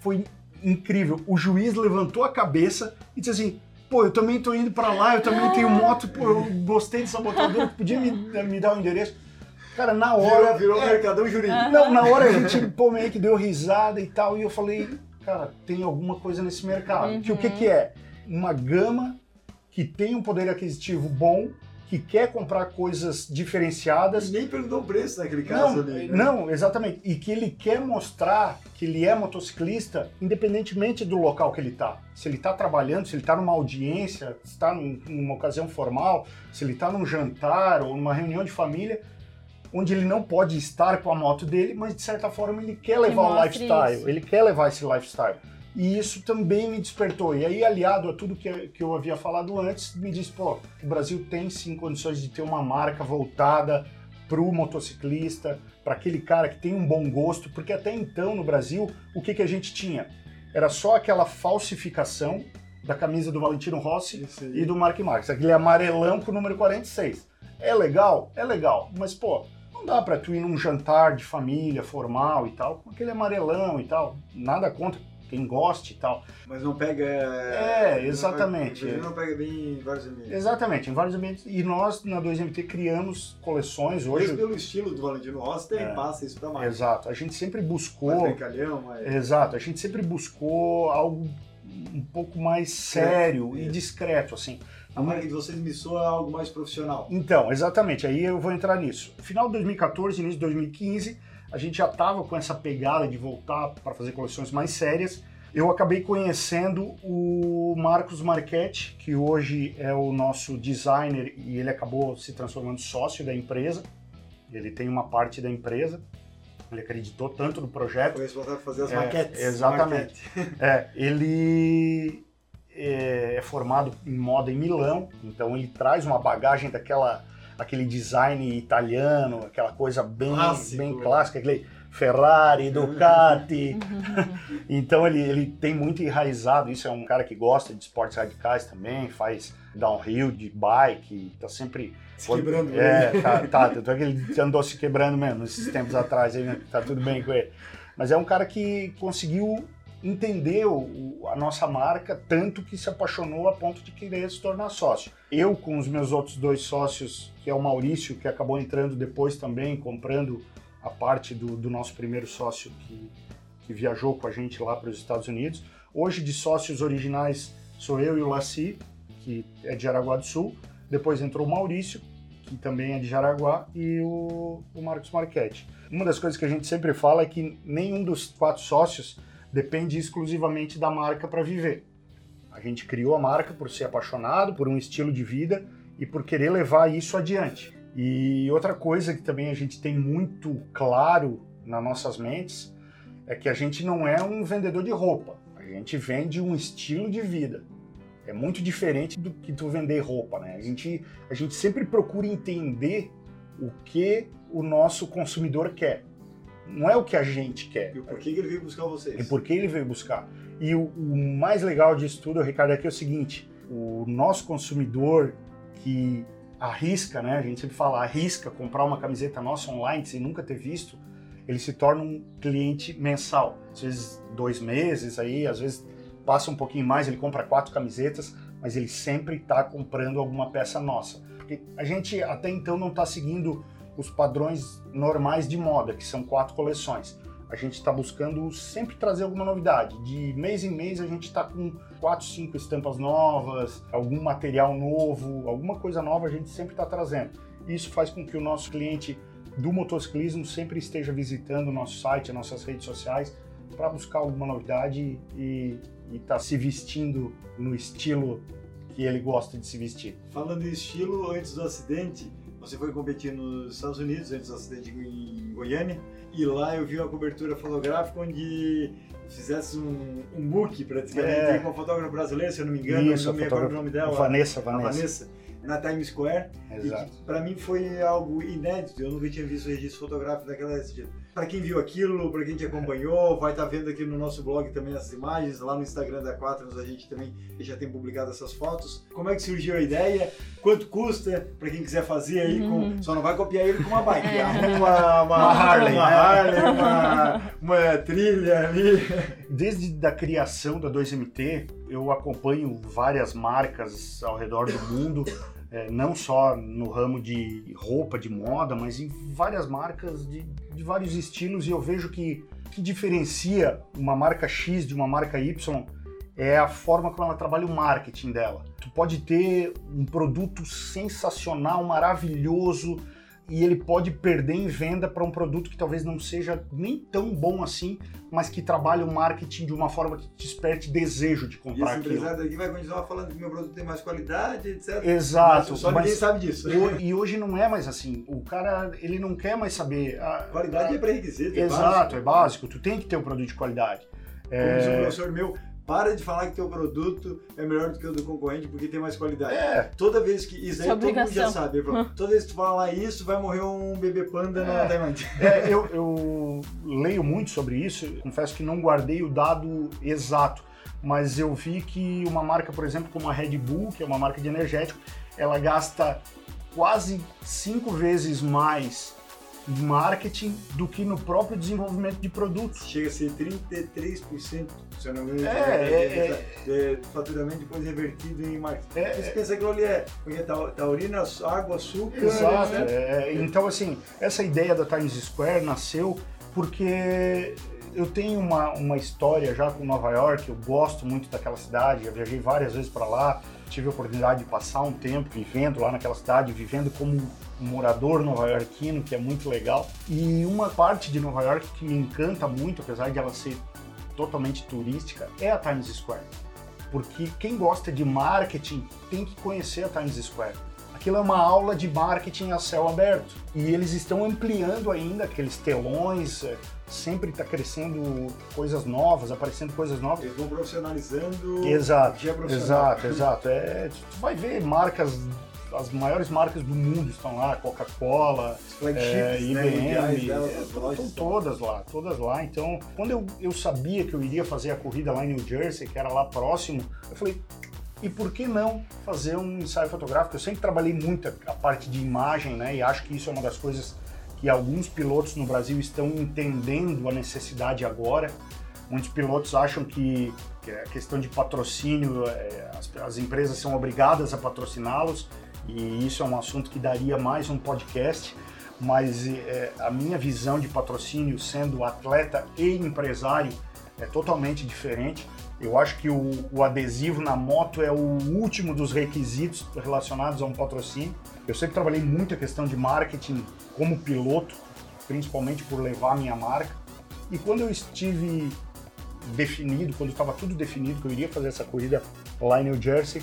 foi incrível. O juiz levantou a cabeça e disse assim: pô, eu também tô indo para lá, eu também tenho moto, pô, eu gostei dessa botadora, podia me, me dar o um endereço. Cara, na hora. Virou, virou é, mercadão jurídico. Não, na hora a gente, pô, meio que deu risada e tal, e eu falei, cara, tem alguma coisa nesse mercado. Uhum. Que o que, que é? Uma gama que tem um poder aquisitivo bom, que quer comprar coisas diferenciadas. Nem perguntou o preço naquele caso Não, ali. né? não, exatamente. E que ele quer mostrar que ele é motociclista, independentemente do local que ele está. Se ele está trabalhando, se ele está numa audiência, se está num- numa ocasião formal, se ele está num jantar ou numa reunião de família, onde ele não pode estar com a moto dele, mas de certa forma ele quer levar o lifestyle, isso. ele quer levar esse lifestyle. E isso também me despertou. E aí, aliado a tudo que, que eu havia falado antes, me disse, pô, o Brasil tem sim condições de ter uma marca voltada para o motociclista, para aquele cara que tem um bom gosto, porque até então no Brasil, o que, que a gente tinha? Era só aquela falsificação da camisa do Valentino Rossi e do Mark Marques, aquele amarelão com o número 46. É legal? É legal, mas pô, não dá pra tu ir num jantar de família formal e tal, com aquele amarelão e tal. Nada contra quem goste e tal. Mas não pega. É, exatamente. Não, não pega bem em vários ambientes. Exatamente, em vários ambientes. E nós, na 2MT, criamos coleções hoje. pelo estilo do Valentino Rossi, É. passa isso pra mais. Exato, a gente sempre buscou. Mais brincalhão, mais... Exato, a gente sempre buscou algo um pouco mais sério É. e discreto, assim. A marca de vocês me soa algo mais profissional. Então, exatamente, aí eu vou entrar nisso. Final de 2014, início de 2015, a gente já estava com essa pegada de voltar para fazer coleções mais sérias. Eu acabei conhecendo o Marcos Marchetti, que hoje é o nosso designer e ele acabou se transformando sócio da empresa. Ele tem uma parte da empresa. Ele acreditou tanto no projeto Foi responsável por fazer as É, maquetes. exatamente. Maquete. É, ele é, é formado em moda em Milão, então ele traz uma bagagem daquela aquele design italiano, aquela coisa bem, Clássico. bem clássica, aquele Ferrari, Ducati. então ele, ele tem muito enraizado, isso é um cara que gosta de esportes radicais também, faz downhill de bike, tá sempre Se quebrando. né? é, tá, tá. Tanto é que ele andou se quebrando mesmo esses tempos atrás, aí, né? tá tudo bem com ele. Mas é um cara que conseguiu o- a nossa marca tanto que se apaixonou a ponto de querer se tornar sócio. Eu, com os meus outros dois sócios, que é o Maurício, que acabou entrando depois também, comprando a parte do, do nosso primeiro sócio que, que viajou com a gente lá para os Estados Unidos. Hoje, de sócios originais, sou eu e o Laci, que é de Jaraguá do Sul. Depois entrou o Maurício, que também é de Jaraguá, e o, o Marcos Marchetti. Uma das coisas que a gente sempre fala é que nenhum dos quatro sócios depende exclusivamente da marca para viver. A gente criou a marca por ser apaixonado, por um estilo de vida e por querer levar isso adiante. E outra coisa que também a gente tem muito claro nas nossas mentes é que a gente não é um vendedor de roupa, a gente vende um estilo de vida. É muito diferente do que tu vender roupa, né? A gente, a gente sempre procura entender o que o nosso consumidor quer. Não é o que a gente quer. E porquê que ele veio buscar vocês? E por que ele veio buscar. E o, o mais legal disso tudo, Ricardo, é que é o seguinte: o nosso consumidor que arrisca, né? A gente sempre fala, arrisca comprar uma camiseta nossa online sem nunca ter visto, ele se torna um cliente mensal. Às vezes dois meses aí, às vezes passa um pouquinho mais, ele compra quatro camisetas, mas ele sempre está comprando alguma peça nossa. Porque a gente até então não está seguindo os padrões normais de moda, que são quatro coleções. A gente está buscando sempre trazer alguma novidade. De mês em mês a gente está com quatro, cinco estampas novas, algum material novo, alguma coisa nova a gente sempre está trazendo. Isso faz com que o nosso cliente do motociclismo sempre esteja visitando o nosso site, as nossas redes sociais, para buscar alguma novidade e estar se vestindo no estilo que ele gosta de se vestir. Falando em estilo, antes do acidente, você foi competir nos Estados Unidos, antes do acidente em Goiânia, e lá eu vi uma cobertura fotográfica onde fizesse um, um book praticamente É. com uma fotógrafa brasileira, se eu não me engano, Isso, não me a recordo o nome dela. Vanessa, a Vanessa. Vanessa, na Times Square. Exato. Para mim foi algo inédito, eu nunca tinha visto registro fotográfico daquela tipo. Para quem viu aquilo, para quem te acompanhou, vai estar vendo aqui no nosso blog também essas imagens, lá no Instagram da Quaternos a gente também já tem publicado essas fotos. Como é que surgiu a ideia? Quanto custa para quem quiser fazer aí com, só não vai copiar ele com uma bike, arruma uma, uma, Uma Harley, uma, né? Harley, uma, uma trilha ali. Desde da criação da 2MT, eu acompanho várias marcas ao redor do mundo, eh, não só no ramo de roupa, de moda, mas em várias marcas de, de vários estilos e eu vejo que que diferencia uma marca X de uma marca Y é a forma como ela trabalha o marketing dela. tu pode ter um produto sensacional, maravilhoso, e ele pode perder em venda para um produto que talvez não seja nem tão bom assim, mas que trabalha o marketing de uma forma que desperte desejo de E comprar esse aquilo. empresário daqui vai continuar falando que meu produto tem mais qualidade, etc. Exato, Mas só mas ninguém sabe disso. ho- e hoje não é mais assim. O cara, ele não quer mais saber. a- Qualidade é pré-requisito. é Exato, básico. é básico. Tu tem que ter um produto de qualidade. Como diz um É, professor meu, para de falar que teu produto é melhor do que o do concorrente porque tem mais qualidade. é, Toda vez que. Isso aí é todo mundo já obrigação. sabe. Ele falou, [laughs] toda vez que tu falar isso, vai morrer um bebê panda na É. Tailândia. É, eu, eu leio muito sobre isso, confesso que não guardei o dado exato, mas eu vi que uma marca, por exemplo, como a Red Bull, que é uma marca de energético, ela gasta quase cinco vezes mais marketing do que no próprio desenvolvimento de produtos. Chega a ser 33%, se eu não me engano, É, de- é, de- faturamento depois revertido em marketing. É, Você pensa que ali é porque ta- taurina, água, açúcar. Exato. né? é, então, assim, essa ideia da Times Square nasceu porque eu tenho uma, uma história já com Nova York, eu gosto muito daquela cidade, eu viajei várias vezes para lá, tive a oportunidade de passar um tempo vivendo lá naquela cidade, vivendo como morador nova-iorquino, que é muito legal. E uma parte de Nova York que me encanta muito, apesar de ela ser totalmente turística, é a Times Square. Porque quem gosta de marketing tem que conhecer a Times Square. Aquilo é uma aula de marketing a céu aberto. E eles estão ampliando ainda aqueles telões, é, sempre está crescendo coisas novas, aparecendo coisas novas. Eles vão profissionalizando. Exato, é profissional. exato, exato. É, tu vai ver marcas, as maiores marcas do mundo estão lá, Coca-Cola, é, né, IBM, delas, é, estão todas lá, todas lá. Então, quando eu, eu sabia que eu iria fazer a corrida lá em New Jersey, que era lá próximo, eu falei, e por que não fazer um ensaio fotográfico? Eu sempre trabalhei muito a, parte de imagem, né? E acho que isso é uma das coisas que alguns pilotos no Brasil estão entendendo a necessidade agora. Muitos pilotos acham que, que a questão de patrocínio, é, as, as empresas são obrigadas a patrociná-los, e isso é um assunto que daria mais um podcast. Mas é, a minha visão de patrocínio, sendo atleta e empresário, é totalmente diferente. Eu acho que o, o adesivo na moto é o último dos requisitos relacionados a um patrocínio. Eu sempre trabalhei muito a questão de marketing como piloto, principalmente por levar a minha marca. E quando eu estive definido, quando estava tudo definido que eu iria fazer essa corrida lá em New Jersey,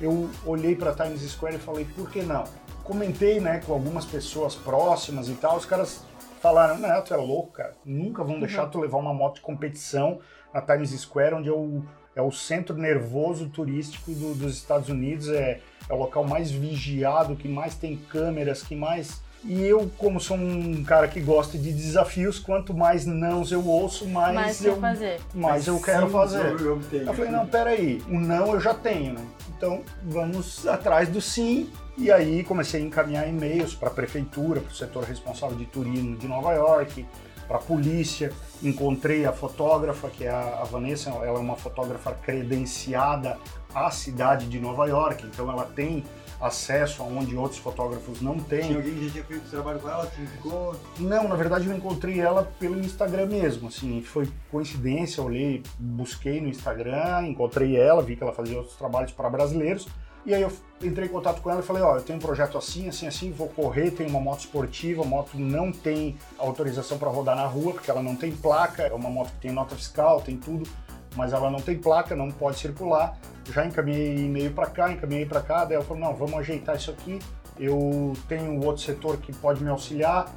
eu olhei para Times Square e falei, por que não? Comentei, né, com algumas pessoas próximas e tal, os caras falaram, não, tu é louco, cara, nunca vão deixar tu levar uma moto de competição na Times Square, onde é o, é o centro nervoso turístico do- dos Estados Unidos, é, é o local mais vigiado, que mais tem câmeras, que mais... E eu, como sou um cara que gosta de desafios, quanto mais nãos eu ouço, mais Mas eu, fazer. mais eu quero Sim, fazer. eu. Eu falei, não, peraí, o não eu já tenho, né? Então vamos atrás do sim. E aí comecei a encaminhar e-mails para a prefeitura, para o setor responsável de turismo de Nova York, para a polícia. Encontrei a fotógrafa, que é a Vanessa, ela é uma fotógrafa credenciada à cidade de Nova York, então ela tem acesso aonde outros fotógrafos não têm. Tinha alguém que já tinha feito trabalho com ela, te indicou. Não, na verdade eu encontrei ela pelo Instagram mesmo, assim, foi coincidência, eu olhei, busquei no Instagram, encontrei ela, vi que ela fazia outros trabalhos para brasileiros, e aí eu entrei em contato com ela e falei, ó, eu tenho um projeto assim, assim, assim, vou correr, tenho uma moto esportiva, a moto não tem autorização para rodar na rua, porque ela não tem placa, é uma moto que tem nota fiscal, tem tudo, mas ela não tem placa, não pode circular. Já encaminhei e-mail para cá, encaminhei para cá, daí ela falou, não, vamos ajeitar isso aqui, eu tenho outro setor que pode me auxiliar,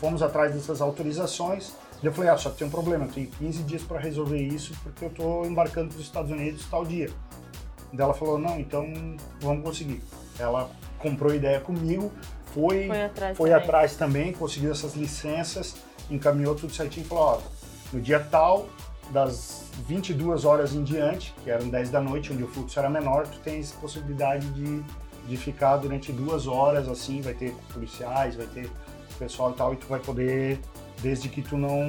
fomos atrás dessas autorizações. Eu falei, ah, só que tem um problema, eu tenho 15 dias para resolver isso porque eu estou embarcando para os Estados Unidos tal dia. Daí ela falou, não, então vamos conseguir. Ela comprou ideia comigo, foi, Foi atrás foi também. atrás também, conseguiu essas licenças, encaminhou tudo certinho e falou, ó, no dia tal, das 22 horas em diante, que eram 10 da noite, onde o fluxo era menor, tu tens possibilidade de, de ficar durante duas horas, assim, vai ter policiais, vai ter pessoal e tal, e tu vai poder, desde que tu não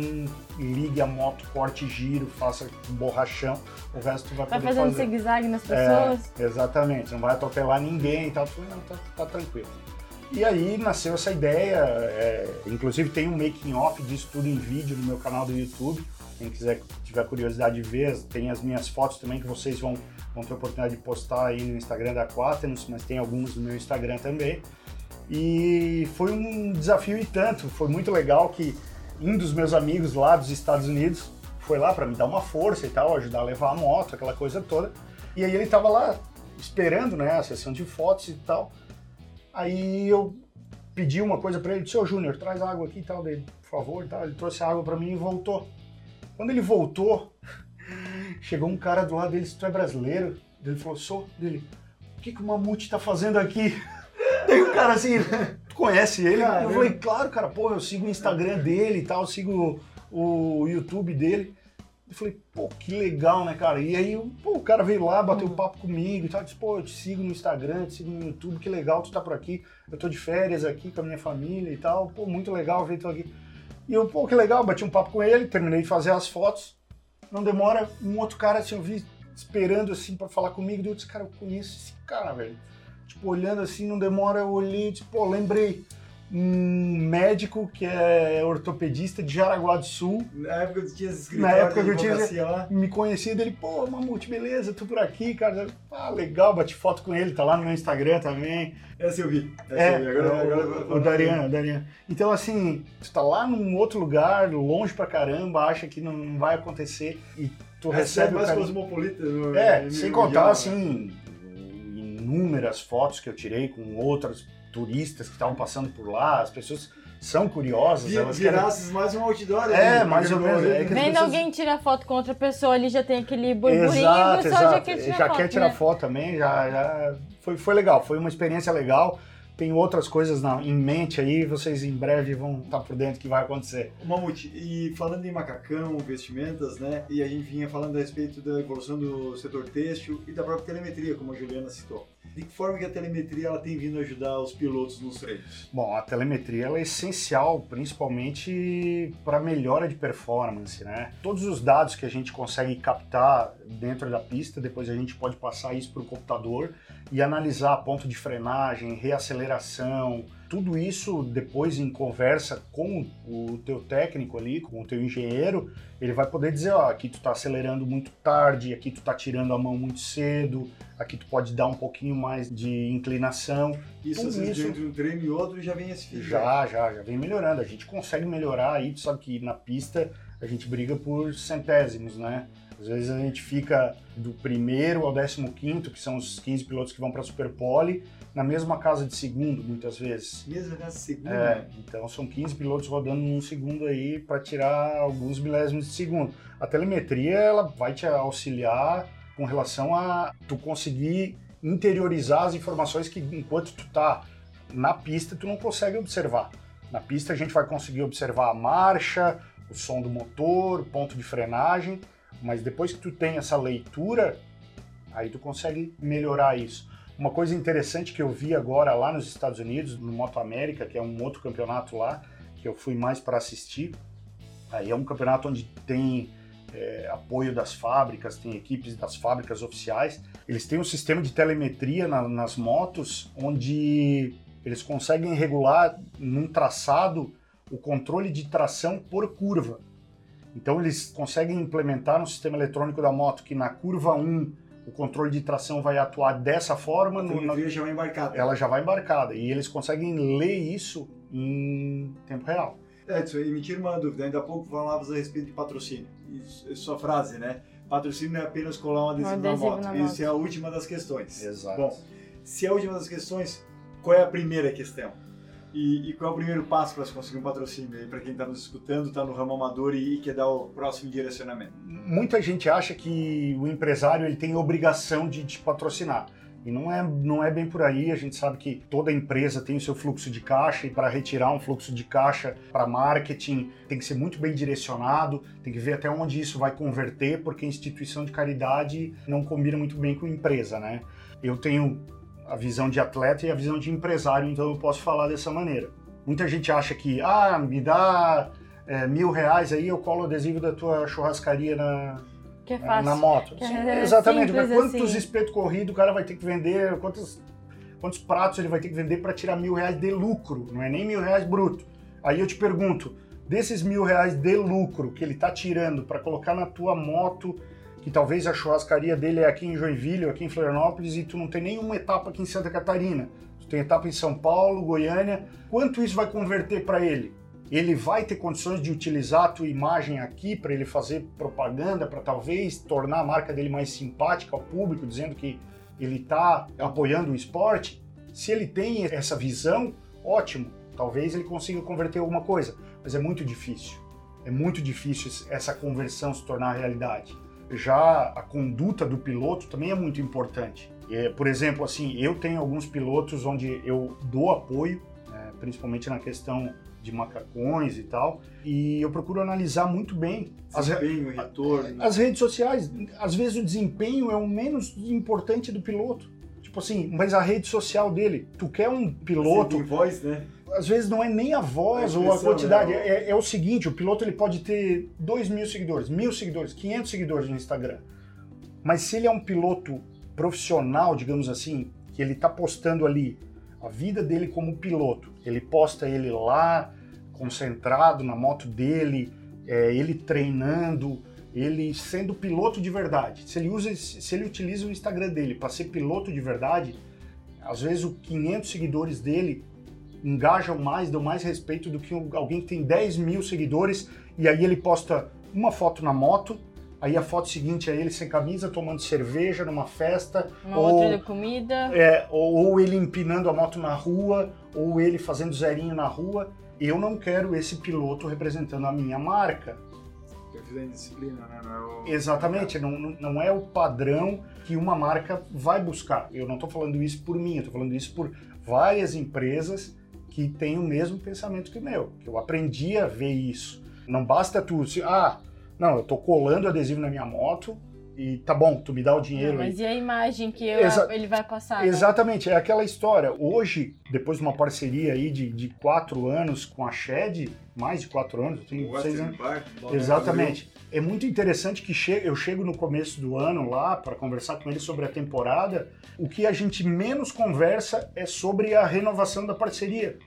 ligue a moto, corte giro, faça borrachão, o resto tu vai, Vai poder fazendo fazer. zigue-zague nas É, pessoas. exatamente, não vai atropelar ninguém e tal. Falei, não, tá, tá tranquilo. E aí nasceu essa ideia, é, inclusive tem um making off disso tudo em vídeo no meu canal do YouTube. Quem quiser, tiver curiosidade de ver, tem as minhas fotos também que vocês vão, vão ter a oportunidade de postar aí no Instagram da Quaternos, mas tem alguns no meu Instagram também. E foi um desafio e tanto, foi muito legal que um dos meus amigos lá dos Estados Unidos foi lá para me dar uma força e tal, ajudar a levar a moto, aquela coisa toda. E aí ele tava lá esperando, né, a sessão de fotos e tal. Aí eu pedi uma coisa para ele, ô Júnior, traz água aqui e tal, dele, por favor, tal. Ele trouxe água para mim e voltou. Quando ele voltou, chegou um cara do lado dele, se tu é brasileiro, ele falou, sou, dele, o que que o Mamute tá fazendo aqui? [laughs] Daí o cara assim, tu conhece ele? Caramba. eu falei, claro, cara, pô, eu sigo o Instagram dele e tal, eu sigo o YouTube dele. Eu falei, pô, que legal, né, cara? E aí, pô, o cara veio lá, bateu papo comigo e tal, disse, pô, eu te sigo no Instagram, te sigo no YouTube, que legal tu tá por aqui. Eu tô de férias aqui com a minha família e tal, pô, muito legal ver tu aqui. E eu, pô, que legal, bati um papo com ele, terminei de fazer as fotos. Não demora, um outro cara, assim, eu vi esperando, assim, pra falar comigo, eu disse, cara, eu conheço esse cara, velho. Tipo, olhando assim, não demora, eu olhei disse, pô, lembrei. Um médico que é ortopedista de Jaraguá do Sul, Na época que tinha esse Na época que eu tinha- me conhecia dele, pô, Mamute, beleza, tô por aqui, cara. Ah, legal, bati foto com ele, tá lá no meu Instagram também. Essa eu vi. Essa É, eu vi. Agora, o, agora, o, Darian, o Darian. Então, assim, tu tá lá num outro lugar, longe pra caramba, acha que não vai acontecer e tu Essa é recebe o mais cosmopolita. no- É, no sem mundial, contar, né? assim, inúmeras fotos que eu tirei com outros turistas que estavam passando por lá, as pessoas são curiosas, Vi- elas querem... Virasses mais um outdoor. É, ali, mais ou menos, é Vendo pessoas- alguém tirar foto com outra pessoa ali, já tem aquele burburinho, Exato, o pessoal já exato. quer tirar já foto, quer tirar né? foto também, já, já foi, foi legal, foi uma experiência legal. Tem outras coisas na- em mente aí, vocês em breve vão estar por dentro que vai acontecer. Mamute, e falando em macacão, vestimentas, né? E a gente vinha falando a respeito da evolução do setor têxtil e da própria telemetria, como a Juliana citou. De que forma que a telemetria ela tem vindo ajudar os pilotos nos treinos? Bom, a telemetria ela é essencial, principalmente para melhora de performance, né? Todos os dados que a gente consegue captar dentro da pista, depois a gente pode passar isso para o computador e analisar ponto de frenagem, reaceleração, tudo isso depois em conversa com o teu técnico ali, com o teu engenheiro, ele vai poder dizer, ó, aqui tu tá acelerando muito tarde, aqui tu tá tirando a mão muito cedo, aqui tu pode dar um pouquinho mais de inclinação. Isso, às vezes, entre um treino e outro já vem esse feedback. Já, já, já vem melhorando. A gente consegue melhorar aí, tu sabe que na pista a gente briga por centésimos, né? Às vezes a gente fica do primeiro ao décimo quinto, que são os 15 pilotos que vão para a Superpole, na mesma casa de segundo, muitas vezes. Mesmo nessa segunda, É, né? então são 15 pilotos rodando num segundo aí para tirar alguns milésimos de segundo. A telemetria ela vai te auxiliar com relação a tu conseguir interiorizar as informações que enquanto tu tá na pista tu não consegue observar. Na pista a gente vai conseguir observar a marcha, o som do motor, ponto de frenagem, mas depois que tu tem essa leitura, aí tu consegue melhorar isso. Uma coisa interessante que eu vi agora lá nos Estados Unidos, no Moto América, que é um outro campeonato lá, que eu fui mais para assistir. Aí é um campeonato onde tem é, apoio das fábricas, tem equipes das fábricas oficiais. Eles têm um sistema de telemetria na- nas motos, onde eles conseguem regular num traçado o controle de tração por curva. Então eles conseguem implementar no sistema eletrônico da moto que na curva 1 o controle de tração vai atuar dessa forma, A no- na- já vai embarcada. ela já vai embarcada e eles conseguem ler isso em tempo real. Edson, e me tira uma dúvida. Ainda há pouco falavas a respeito de patrocínio. Isso, sua frase, né? Patrocínio não é apenas colar um adesivo, Um adesivo na moto. na Isso é a última das questões. Exato. Bom, se é a última das questões, qual é a primeira questão? E, e qual é o primeiro passo para se conseguir um patrocínio para quem está nos escutando, está no ramo amador e, e quer dar o próximo direcionamento? Muita gente acha que o empresário ele tem obrigação de te patrocinar. E não é, não é bem por aí, a gente sabe que toda empresa tem o seu fluxo de caixa e para retirar um fluxo de caixa para marketing tem que ser muito bem direcionado, tem que ver até onde isso vai converter, porque instituição de caridade não combina muito bem com empresa, né? Eu tenho a visão de atleta e a visão de empresário, então eu posso falar dessa maneira. Muita gente acha que, ah, me dá é, mil reais aí, eu colo o adesivo da tua churrascaria na, é na- na moto. Que é Sim, exatamente, simples quantos assim. espetos corridos o cara vai ter que vender, quantos, quantos pratos ele vai ter que vender para tirar mil reais de lucro, não é nem mil reais bruto. Aí eu te pergunto, desses mil reais de lucro que ele está tirando para colocar na tua moto, que talvez a churrascaria dele é aqui em Joinville ou aqui em Florianópolis e tu não tem nenhuma etapa aqui em Santa Catarina, tu tem etapa em São Paulo, Goiânia, quanto isso vai converter para ele? Ele vai ter condições de utilizar a tua imagem aqui para ele fazer propaganda, para talvez tornar a marca dele mais simpática ao público, dizendo que ele está apoiando o esporte? Se ele tem essa visão, ótimo, talvez ele consiga converter alguma coisa, mas é muito difícil. É muito difícil essa conversão se tornar realidade. Já a conduta do piloto também é muito importante. É, por exemplo, assim, eu tenho alguns pilotos onde eu dou apoio, né, principalmente na questão de macacões e tal, e eu procuro analisar muito bem desempenho, as, retorno. as redes sociais. Às vezes o desempenho é o menos importante do piloto. Tipo assim, mas a rede social dele, tu quer um piloto. Sim, voz, né? Às vezes não é nem a voz a ou a quantidade. Né? É, é, o seguinte: o piloto ele pode ter 2 mil seguidores, mil seguidores, 500 seguidores no Instagram. Mas se ele é um piloto profissional, digamos assim, que ele está postando ali a vida dele como piloto, ele posta ele lá, concentrado na moto dele, é, ele treinando, ele sendo piloto de verdade. Se ele usa, se ele utiliza o Instagram dele para ser piloto de verdade, às vezes os 500 seguidores dele engajam mais, dão mais respeito do que alguém que tem 10 mil seguidores e aí ele posta uma foto na moto, aí a foto seguinte é ele sem camisa tomando cerveja numa festa, uma ou, outra de comida, é, ou, ou ele empinando a moto na rua, ou ele fazendo zerinho na rua. Eu não quero esse piloto representando a minha marca disciplina, né? Não é o... Exatamente, não, não é o padrão que uma marca vai buscar. Eu não estou falando isso por mim, eu estou falando isso por várias empresas que têm o mesmo pensamento que o meu, que eu aprendi a ver isso. Não basta tu, se, ah, não, eu estou colando adesivo na minha moto, e tá bom, tu me dá o dinheiro. Não, mas e a imagem que eu, Exa ele vai passar? Né? Exatamente, né? é aquela história. Hoje, depois de uma parceria aí de, de quatro anos com a Shed, mais de quatro anos, eu tenho seis anos. Exatamente. É muito interessante que che eu chego no começo do ano lá para conversar com ele sobre a temporada. O que a gente menos conversa é sobre a renovação da parceria.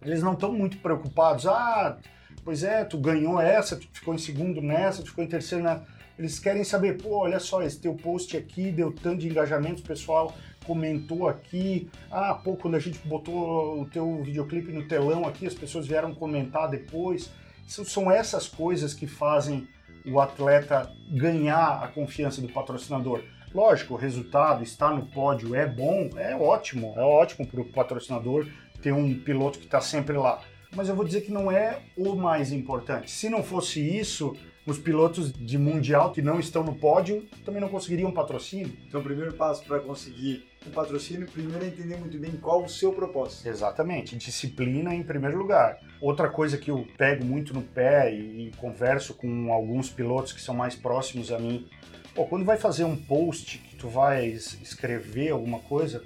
Eles não estão muito preocupados. Ah, pois é, tu ganhou essa, tu ficou em segundo nessa, tu ficou em terceiro nessa eles querem saber, pô, olha só, esse teu post aqui deu tanto de engajamento, o pessoal comentou aqui. Ah, pô, quando a gente botou o teu videoclipe no telão aqui, as pessoas vieram comentar depois. São essas coisas que fazem o atleta ganhar a confiança do patrocinador. Lógico, o resultado, estar no pódio é bom, é ótimo, é ótimo para o patrocinador ter um piloto que está sempre lá. Mas eu vou dizer que não é o mais importante. Se não fosse isso, os pilotos de mundial que não estão no pódio também não conseguiriam patrocínio. Então, o primeiro passo para conseguir um patrocínio, primeiro é entender muito bem qual o seu propósito. Exatamente, disciplina em primeiro lugar. Outra coisa que eu pego muito no pé e, e converso com alguns pilotos que são mais próximos a mim, pô, quando vai fazer um post que tu vai escrever alguma coisa,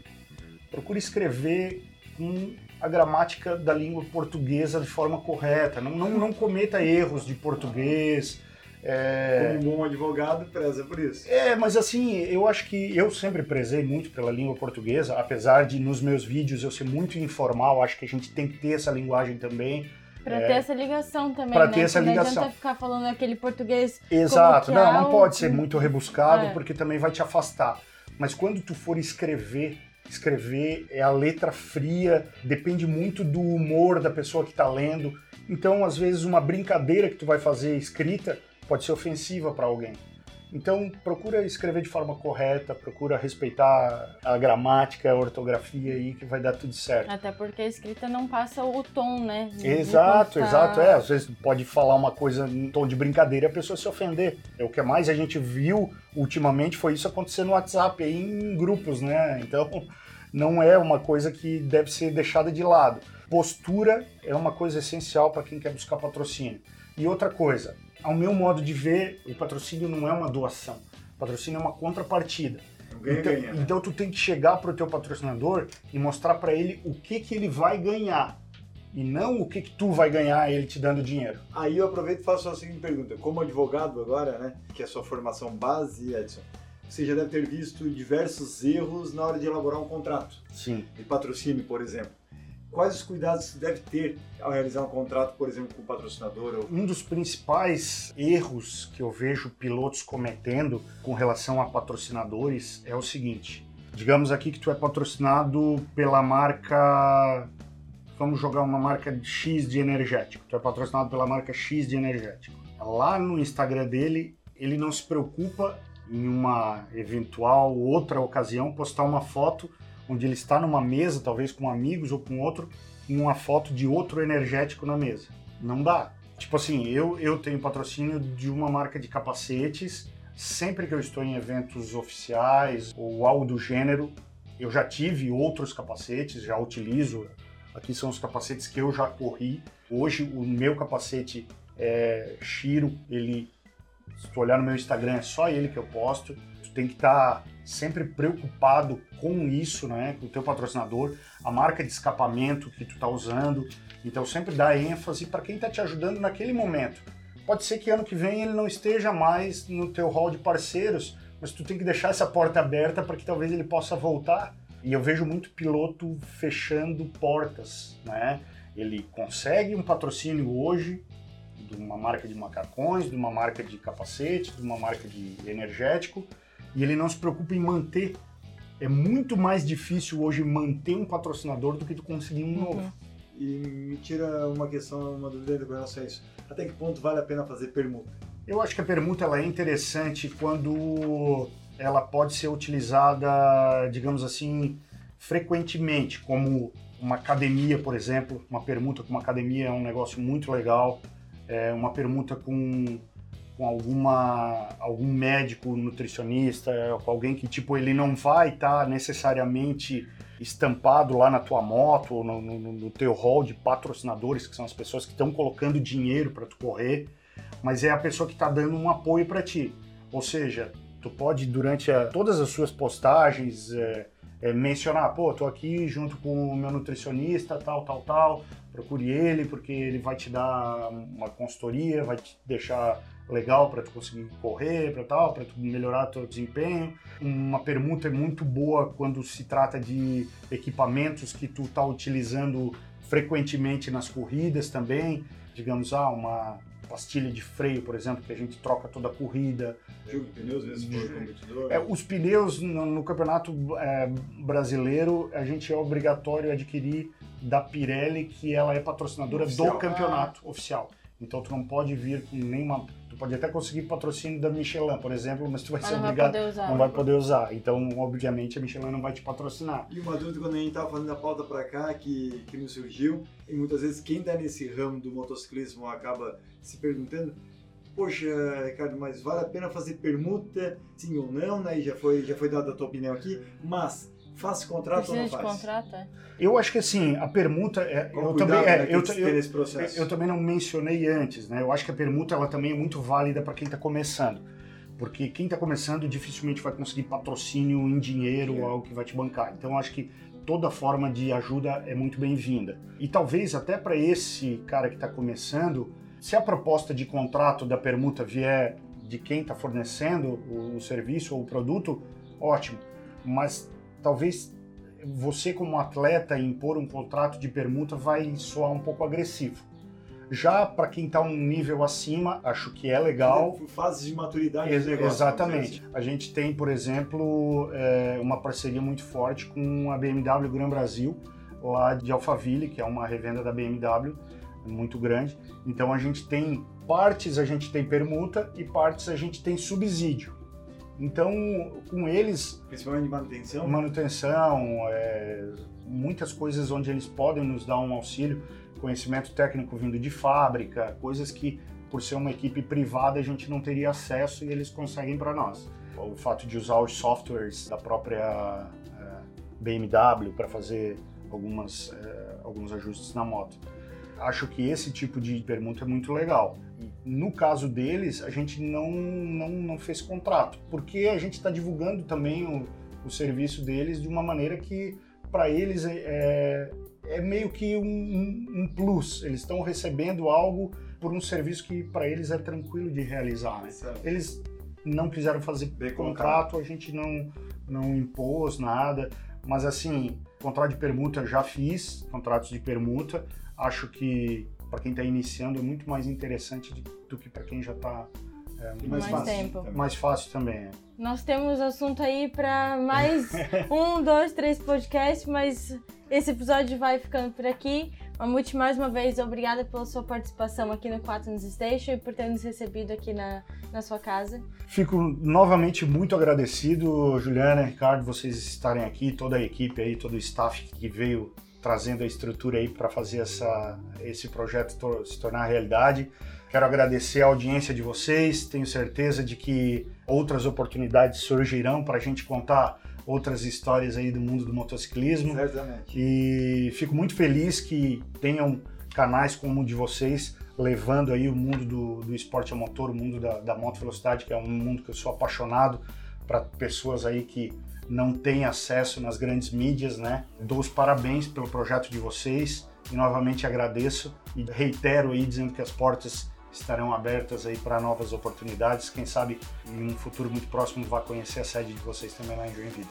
procure escrever com a gramática da língua portuguesa de forma correta. Não, não, não cometa erros de português é... Como um bom advogado, preza por isso. É, mas assim, eu acho que eu sempre prezei muito pela língua portuguesa, apesar de nos meus vídeos eu ser muito informal, acho que a gente tem que ter essa linguagem também. Pra é, ter essa ligação também, pra né? ter essa não ligação. Não adianta ficar falando aquele português Exato, não, não pode ser muito rebuscado, é. porque também vai te afastar. Mas quando tu for escrever, escrever é a letra fria, depende muito do humor da pessoa que está lendo. Então, às vezes, uma brincadeira que tu vai fazer escrita pode ser ofensiva para alguém. Então, procura escrever de forma correta, procura respeitar a gramática, a ortografia aí, que vai dar tudo certo. Até porque a escrita não passa o tom, né? De exato, exato. É, às vezes pode falar uma coisa em tom de brincadeira e a pessoa se ofender. É o que mais a gente viu ultimamente foi isso acontecer no WhatsApp, aí em grupos, né? Então, [laughs] não é uma coisa que deve ser deixada de lado. Postura é uma coisa essencial para quem quer buscar patrocínio. E outra coisa, ao meu modo de ver, o patrocínio não é uma doação. O patrocínio é uma contrapartida. Ganha, então, ganha, né? então tu tem que chegar para o teu patrocinador e mostrar para ele o que que ele vai ganhar e não o que que tu vai ganhar ele te dando dinheiro. Aí eu aproveito e faço a seguinte pergunta: como advogado agora, né, que é a sua formação base, Edson, você já deve ter visto diversos erros na hora de elaborar um contrato. Sim. De patrocínio, por exemplo. Quais os cuidados que deve ter ao realizar um contrato, por exemplo, com o patrocinador? Ou... Um dos principais erros que eu vejo pilotos cometendo com relação a patrocinadores é o seguinte: digamos aqui que tu é patrocinado pela marca. Vamos jogar uma marca X de energético. Tu é patrocinado pela marca X de energético. Lá no Instagram dele, ele não se preocupa em uma eventual outra ocasião postar uma foto onde ele está numa mesa, talvez com amigos ou com outro, uma foto de outro energético na mesa. Não dá. Tipo assim, eu, eu tenho patrocínio de uma marca de capacetes. Sempre que eu estou em eventos oficiais ou algo do gênero, eu já tive outros capacetes, já utilizo. Aqui são os capacetes que eu já corri. Hoje o meu capacete é Shiro, ele se tu olhar no meu Instagram é só ele que eu posto. Tu tem que estar tá sempre preocupado com isso, né? Com o teu patrocinador, a marca de escapamento que tu tá usando. Então sempre dá ênfase para quem está te ajudando naquele momento. Pode ser que ano que vem ele não esteja mais no teu hall de parceiros, mas tu tem que deixar essa porta aberta para que talvez ele possa voltar. E eu vejo muito piloto fechando portas, né? Ele consegue um patrocínio hoje de uma marca de macacões, de uma marca de capacete, de uma marca de energético, e ele não se preocupa em manter. É muito mais difícil hoje manter um patrocinador do que tu conseguir um novo. Uhum. E me tira uma questão, uma dúvida com relação a isso. Até que ponto vale a pena fazer permuta? Eu acho que a permuta ela é interessante quando ela pode ser utilizada, digamos assim, frequentemente, como uma academia, por exemplo. Uma permuta com uma academia é um negócio muito legal. É uma permuta com com alguma algum médico nutricionista, com alguém que tipo ele não vai estar tá necessariamente estampado lá na tua moto ou no, no, no, teu hall de patrocinadores, que são as pessoas que estão colocando dinheiro para tu correr, mas é a pessoa que está dando um apoio para ti. Ou seja, tu pode durante a, todas as suas postagens é, é, mencionar, pô, tô aqui junto com o meu nutricionista, tal, tal, tal, procure ele porque ele vai te dar uma consultoria, vai te deixar legal para tu conseguir correr, para tal, para tu melhorar teu desempenho. Uma permuta é muito boa quando se trata de equipamentos que tu tá utilizando frequentemente nas corridas também. Digamos, ah, uma pastilha de freio, por exemplo, que a gente troca toda a corrida. Jogo de pneus, vezes for competidor. É, os pneus no, no campeonato é, brasileiro, a gente é obrigatório adquirir da Pirelli, que ela é patrocinadora oficial. do campeonato ah. oficial. Então tu não pode vir com nenhuma. Tu pode até conseguir patrocínio da Michelin, por exemplo, mas tu vai mas ser não obrigado. Vai usar, não vai poder usar. Então, obviamente, a Michelin não vai te patrocinar. E uma dúvida quando a gente estava fazendo a pauta para cá, que, que nos surgiu, e muitas vezes quem está nesse ramo do motociclismo acaba se perguntando. Poxa, Ricardo, mas vale a pena fazer permuta, sim ou não, né? E já foi, já foi dada a tua opinião aqui, mas Faz contrato Precisa ou não faz? de contrato, é? Eu acho que assim, a permuta. É, eu, também, é, né, eu, eu, eu, eu, também não mencionei antes, né? Eu acho que a permuta ela também é muito válida para quem está começando. Porque quem está começando dificilmente vai conseguir patrocínio em dinheiro ou algo que vai te bancar. Então eu acho que toda forma de ajuda é muito bem-vinda. E talvez até para esse cara que está começando, se a proposta de contrato da permuta vier de quem está fornecendo o, o serviço ou o produto, ótimo. Mas talvez você como atleta impor um contrato de permuta vai soar um pouco agressivo. Já para quem está um nível acima, acho que é legal. Fases de maturidade. Ex negócio, exatamente. A gente tem, por exemplo, é, uma parceria muito forte com a BMW Gran Brasil, lá de Alphaville, que é uma revenda da BMW muito grande. Então a gente tem partes a gente tem permuta e partes a gente tem subsídio. Então, com eles. Principalmente manutenção? Manutenção, é, muitas coisas onde eles podem nos dar um auxílio, conhecimento técnico vindo de fábrica, coisas que, por ser uma equipe privada, a gente não teria acesso e eles conseguem para nós. O fato de usar os softwares da própria é, BMW para fazer algumas, é, alguns ajustes na moto. Acho que esse tipo de pergunta é muito legal. No caso deles, a gente não, não, não fez contrato, porque a gente está divulgando também o, o serviço deles de uma maneira que, para eles, é, é, é meio que um, um, um plus. Eles estão recebendo algo por um serviço que, para eles, é tranquilo de realizar. Né? Eles não quiseram fazer Bem contrato, colocado. a gente não, não impôs nada, mas assim Contrato de permuta já fiz, contratos de permuta. Acho que para quem está iniciando é muito mais interessante do que para quem já está é, mais, mais tempo. Também. Mais fácil também. É. Nós temos assunto aí para mais [laughs] um, dois, três podcasts, mas esse episódio vai ficando por aqui. Mamute, mais uma vez, obrigada pela sua participação aqui no 4 News Station e por ter nos recebido aqui na, na sua casa. Fico novamente muito agradecido, Juliana, Ricardo, vocês estarem aqui, toda a equipe aí, todo o staff que veio trazendo a estrutura aí para fazer essa, esse projeto se tornar realidade. Quero agradecer a audiência de vocês, tenho certeza de que outras oportunidades surgirão para a gente contar outras histórias aí do mundo do motociclismo. Certamente. E fico muito feliz que tenham canais como o de vocês levando aí o mundo do, do esporte a motor, o mundo da, da moto velocidade, que é um mundo que eu sou apaixonado para pessoas aí que não têm acesso nas grandes mídias, né? Dou os parabéns pelo projeto de vocês e novamente agradeço e reitero aí dizendo que as portas estarão abertas aí para novas oportunidades. Quem sabe em um futuro muito próximo vá conhecer a sede de vocês também lá em Joinville.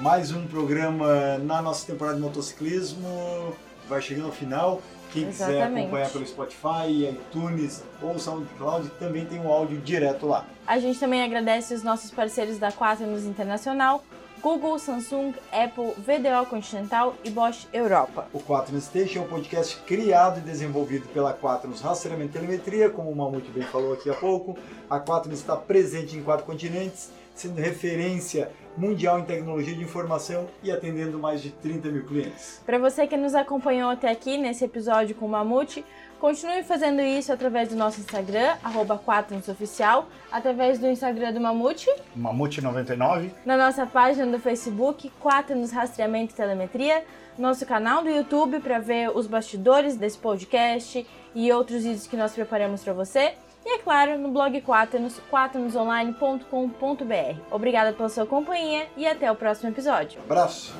Mais um programa na nossa temporada de motociclismo vai chegando ao final. Quem Exatamente. quiser acompanhar pelo Spotify, iTunes ou SoundCloud, também tem um áudio direto lá. A gente também agradece os nossos parceiros da Quaternos Internacional, Google, Samsung, Apple, VDO Continental e Bosch Europa. O Quaternos Station é um podcast criado e desenvolvido pela Quaternos Rastreamento e Telemetria, como o Mamute bem falou aqui há pouco. A Quaternos está presente em quatro continentes, sendo referência mundial em tecnologia de informação e atendendo mais de 30 mil clientes. Para você que nos acompanhou até aqui nesse episódio com o Mamute, Continue fazendo isso através do nosso Instagram, arroba Oficial, através do Instagram do Mamute. Mamute99. Na nossa página do Facebook, Quaternos Rastreamento e Telemetria. Nosso canal do YouTube para ver os bastidores desse podcast e outros vídeos que nós preparamos para você. E é claro, no blog Quaternos, quaternosonline.com.br. Obrigada pela sua companhia e até o próximo episódio. Abraço!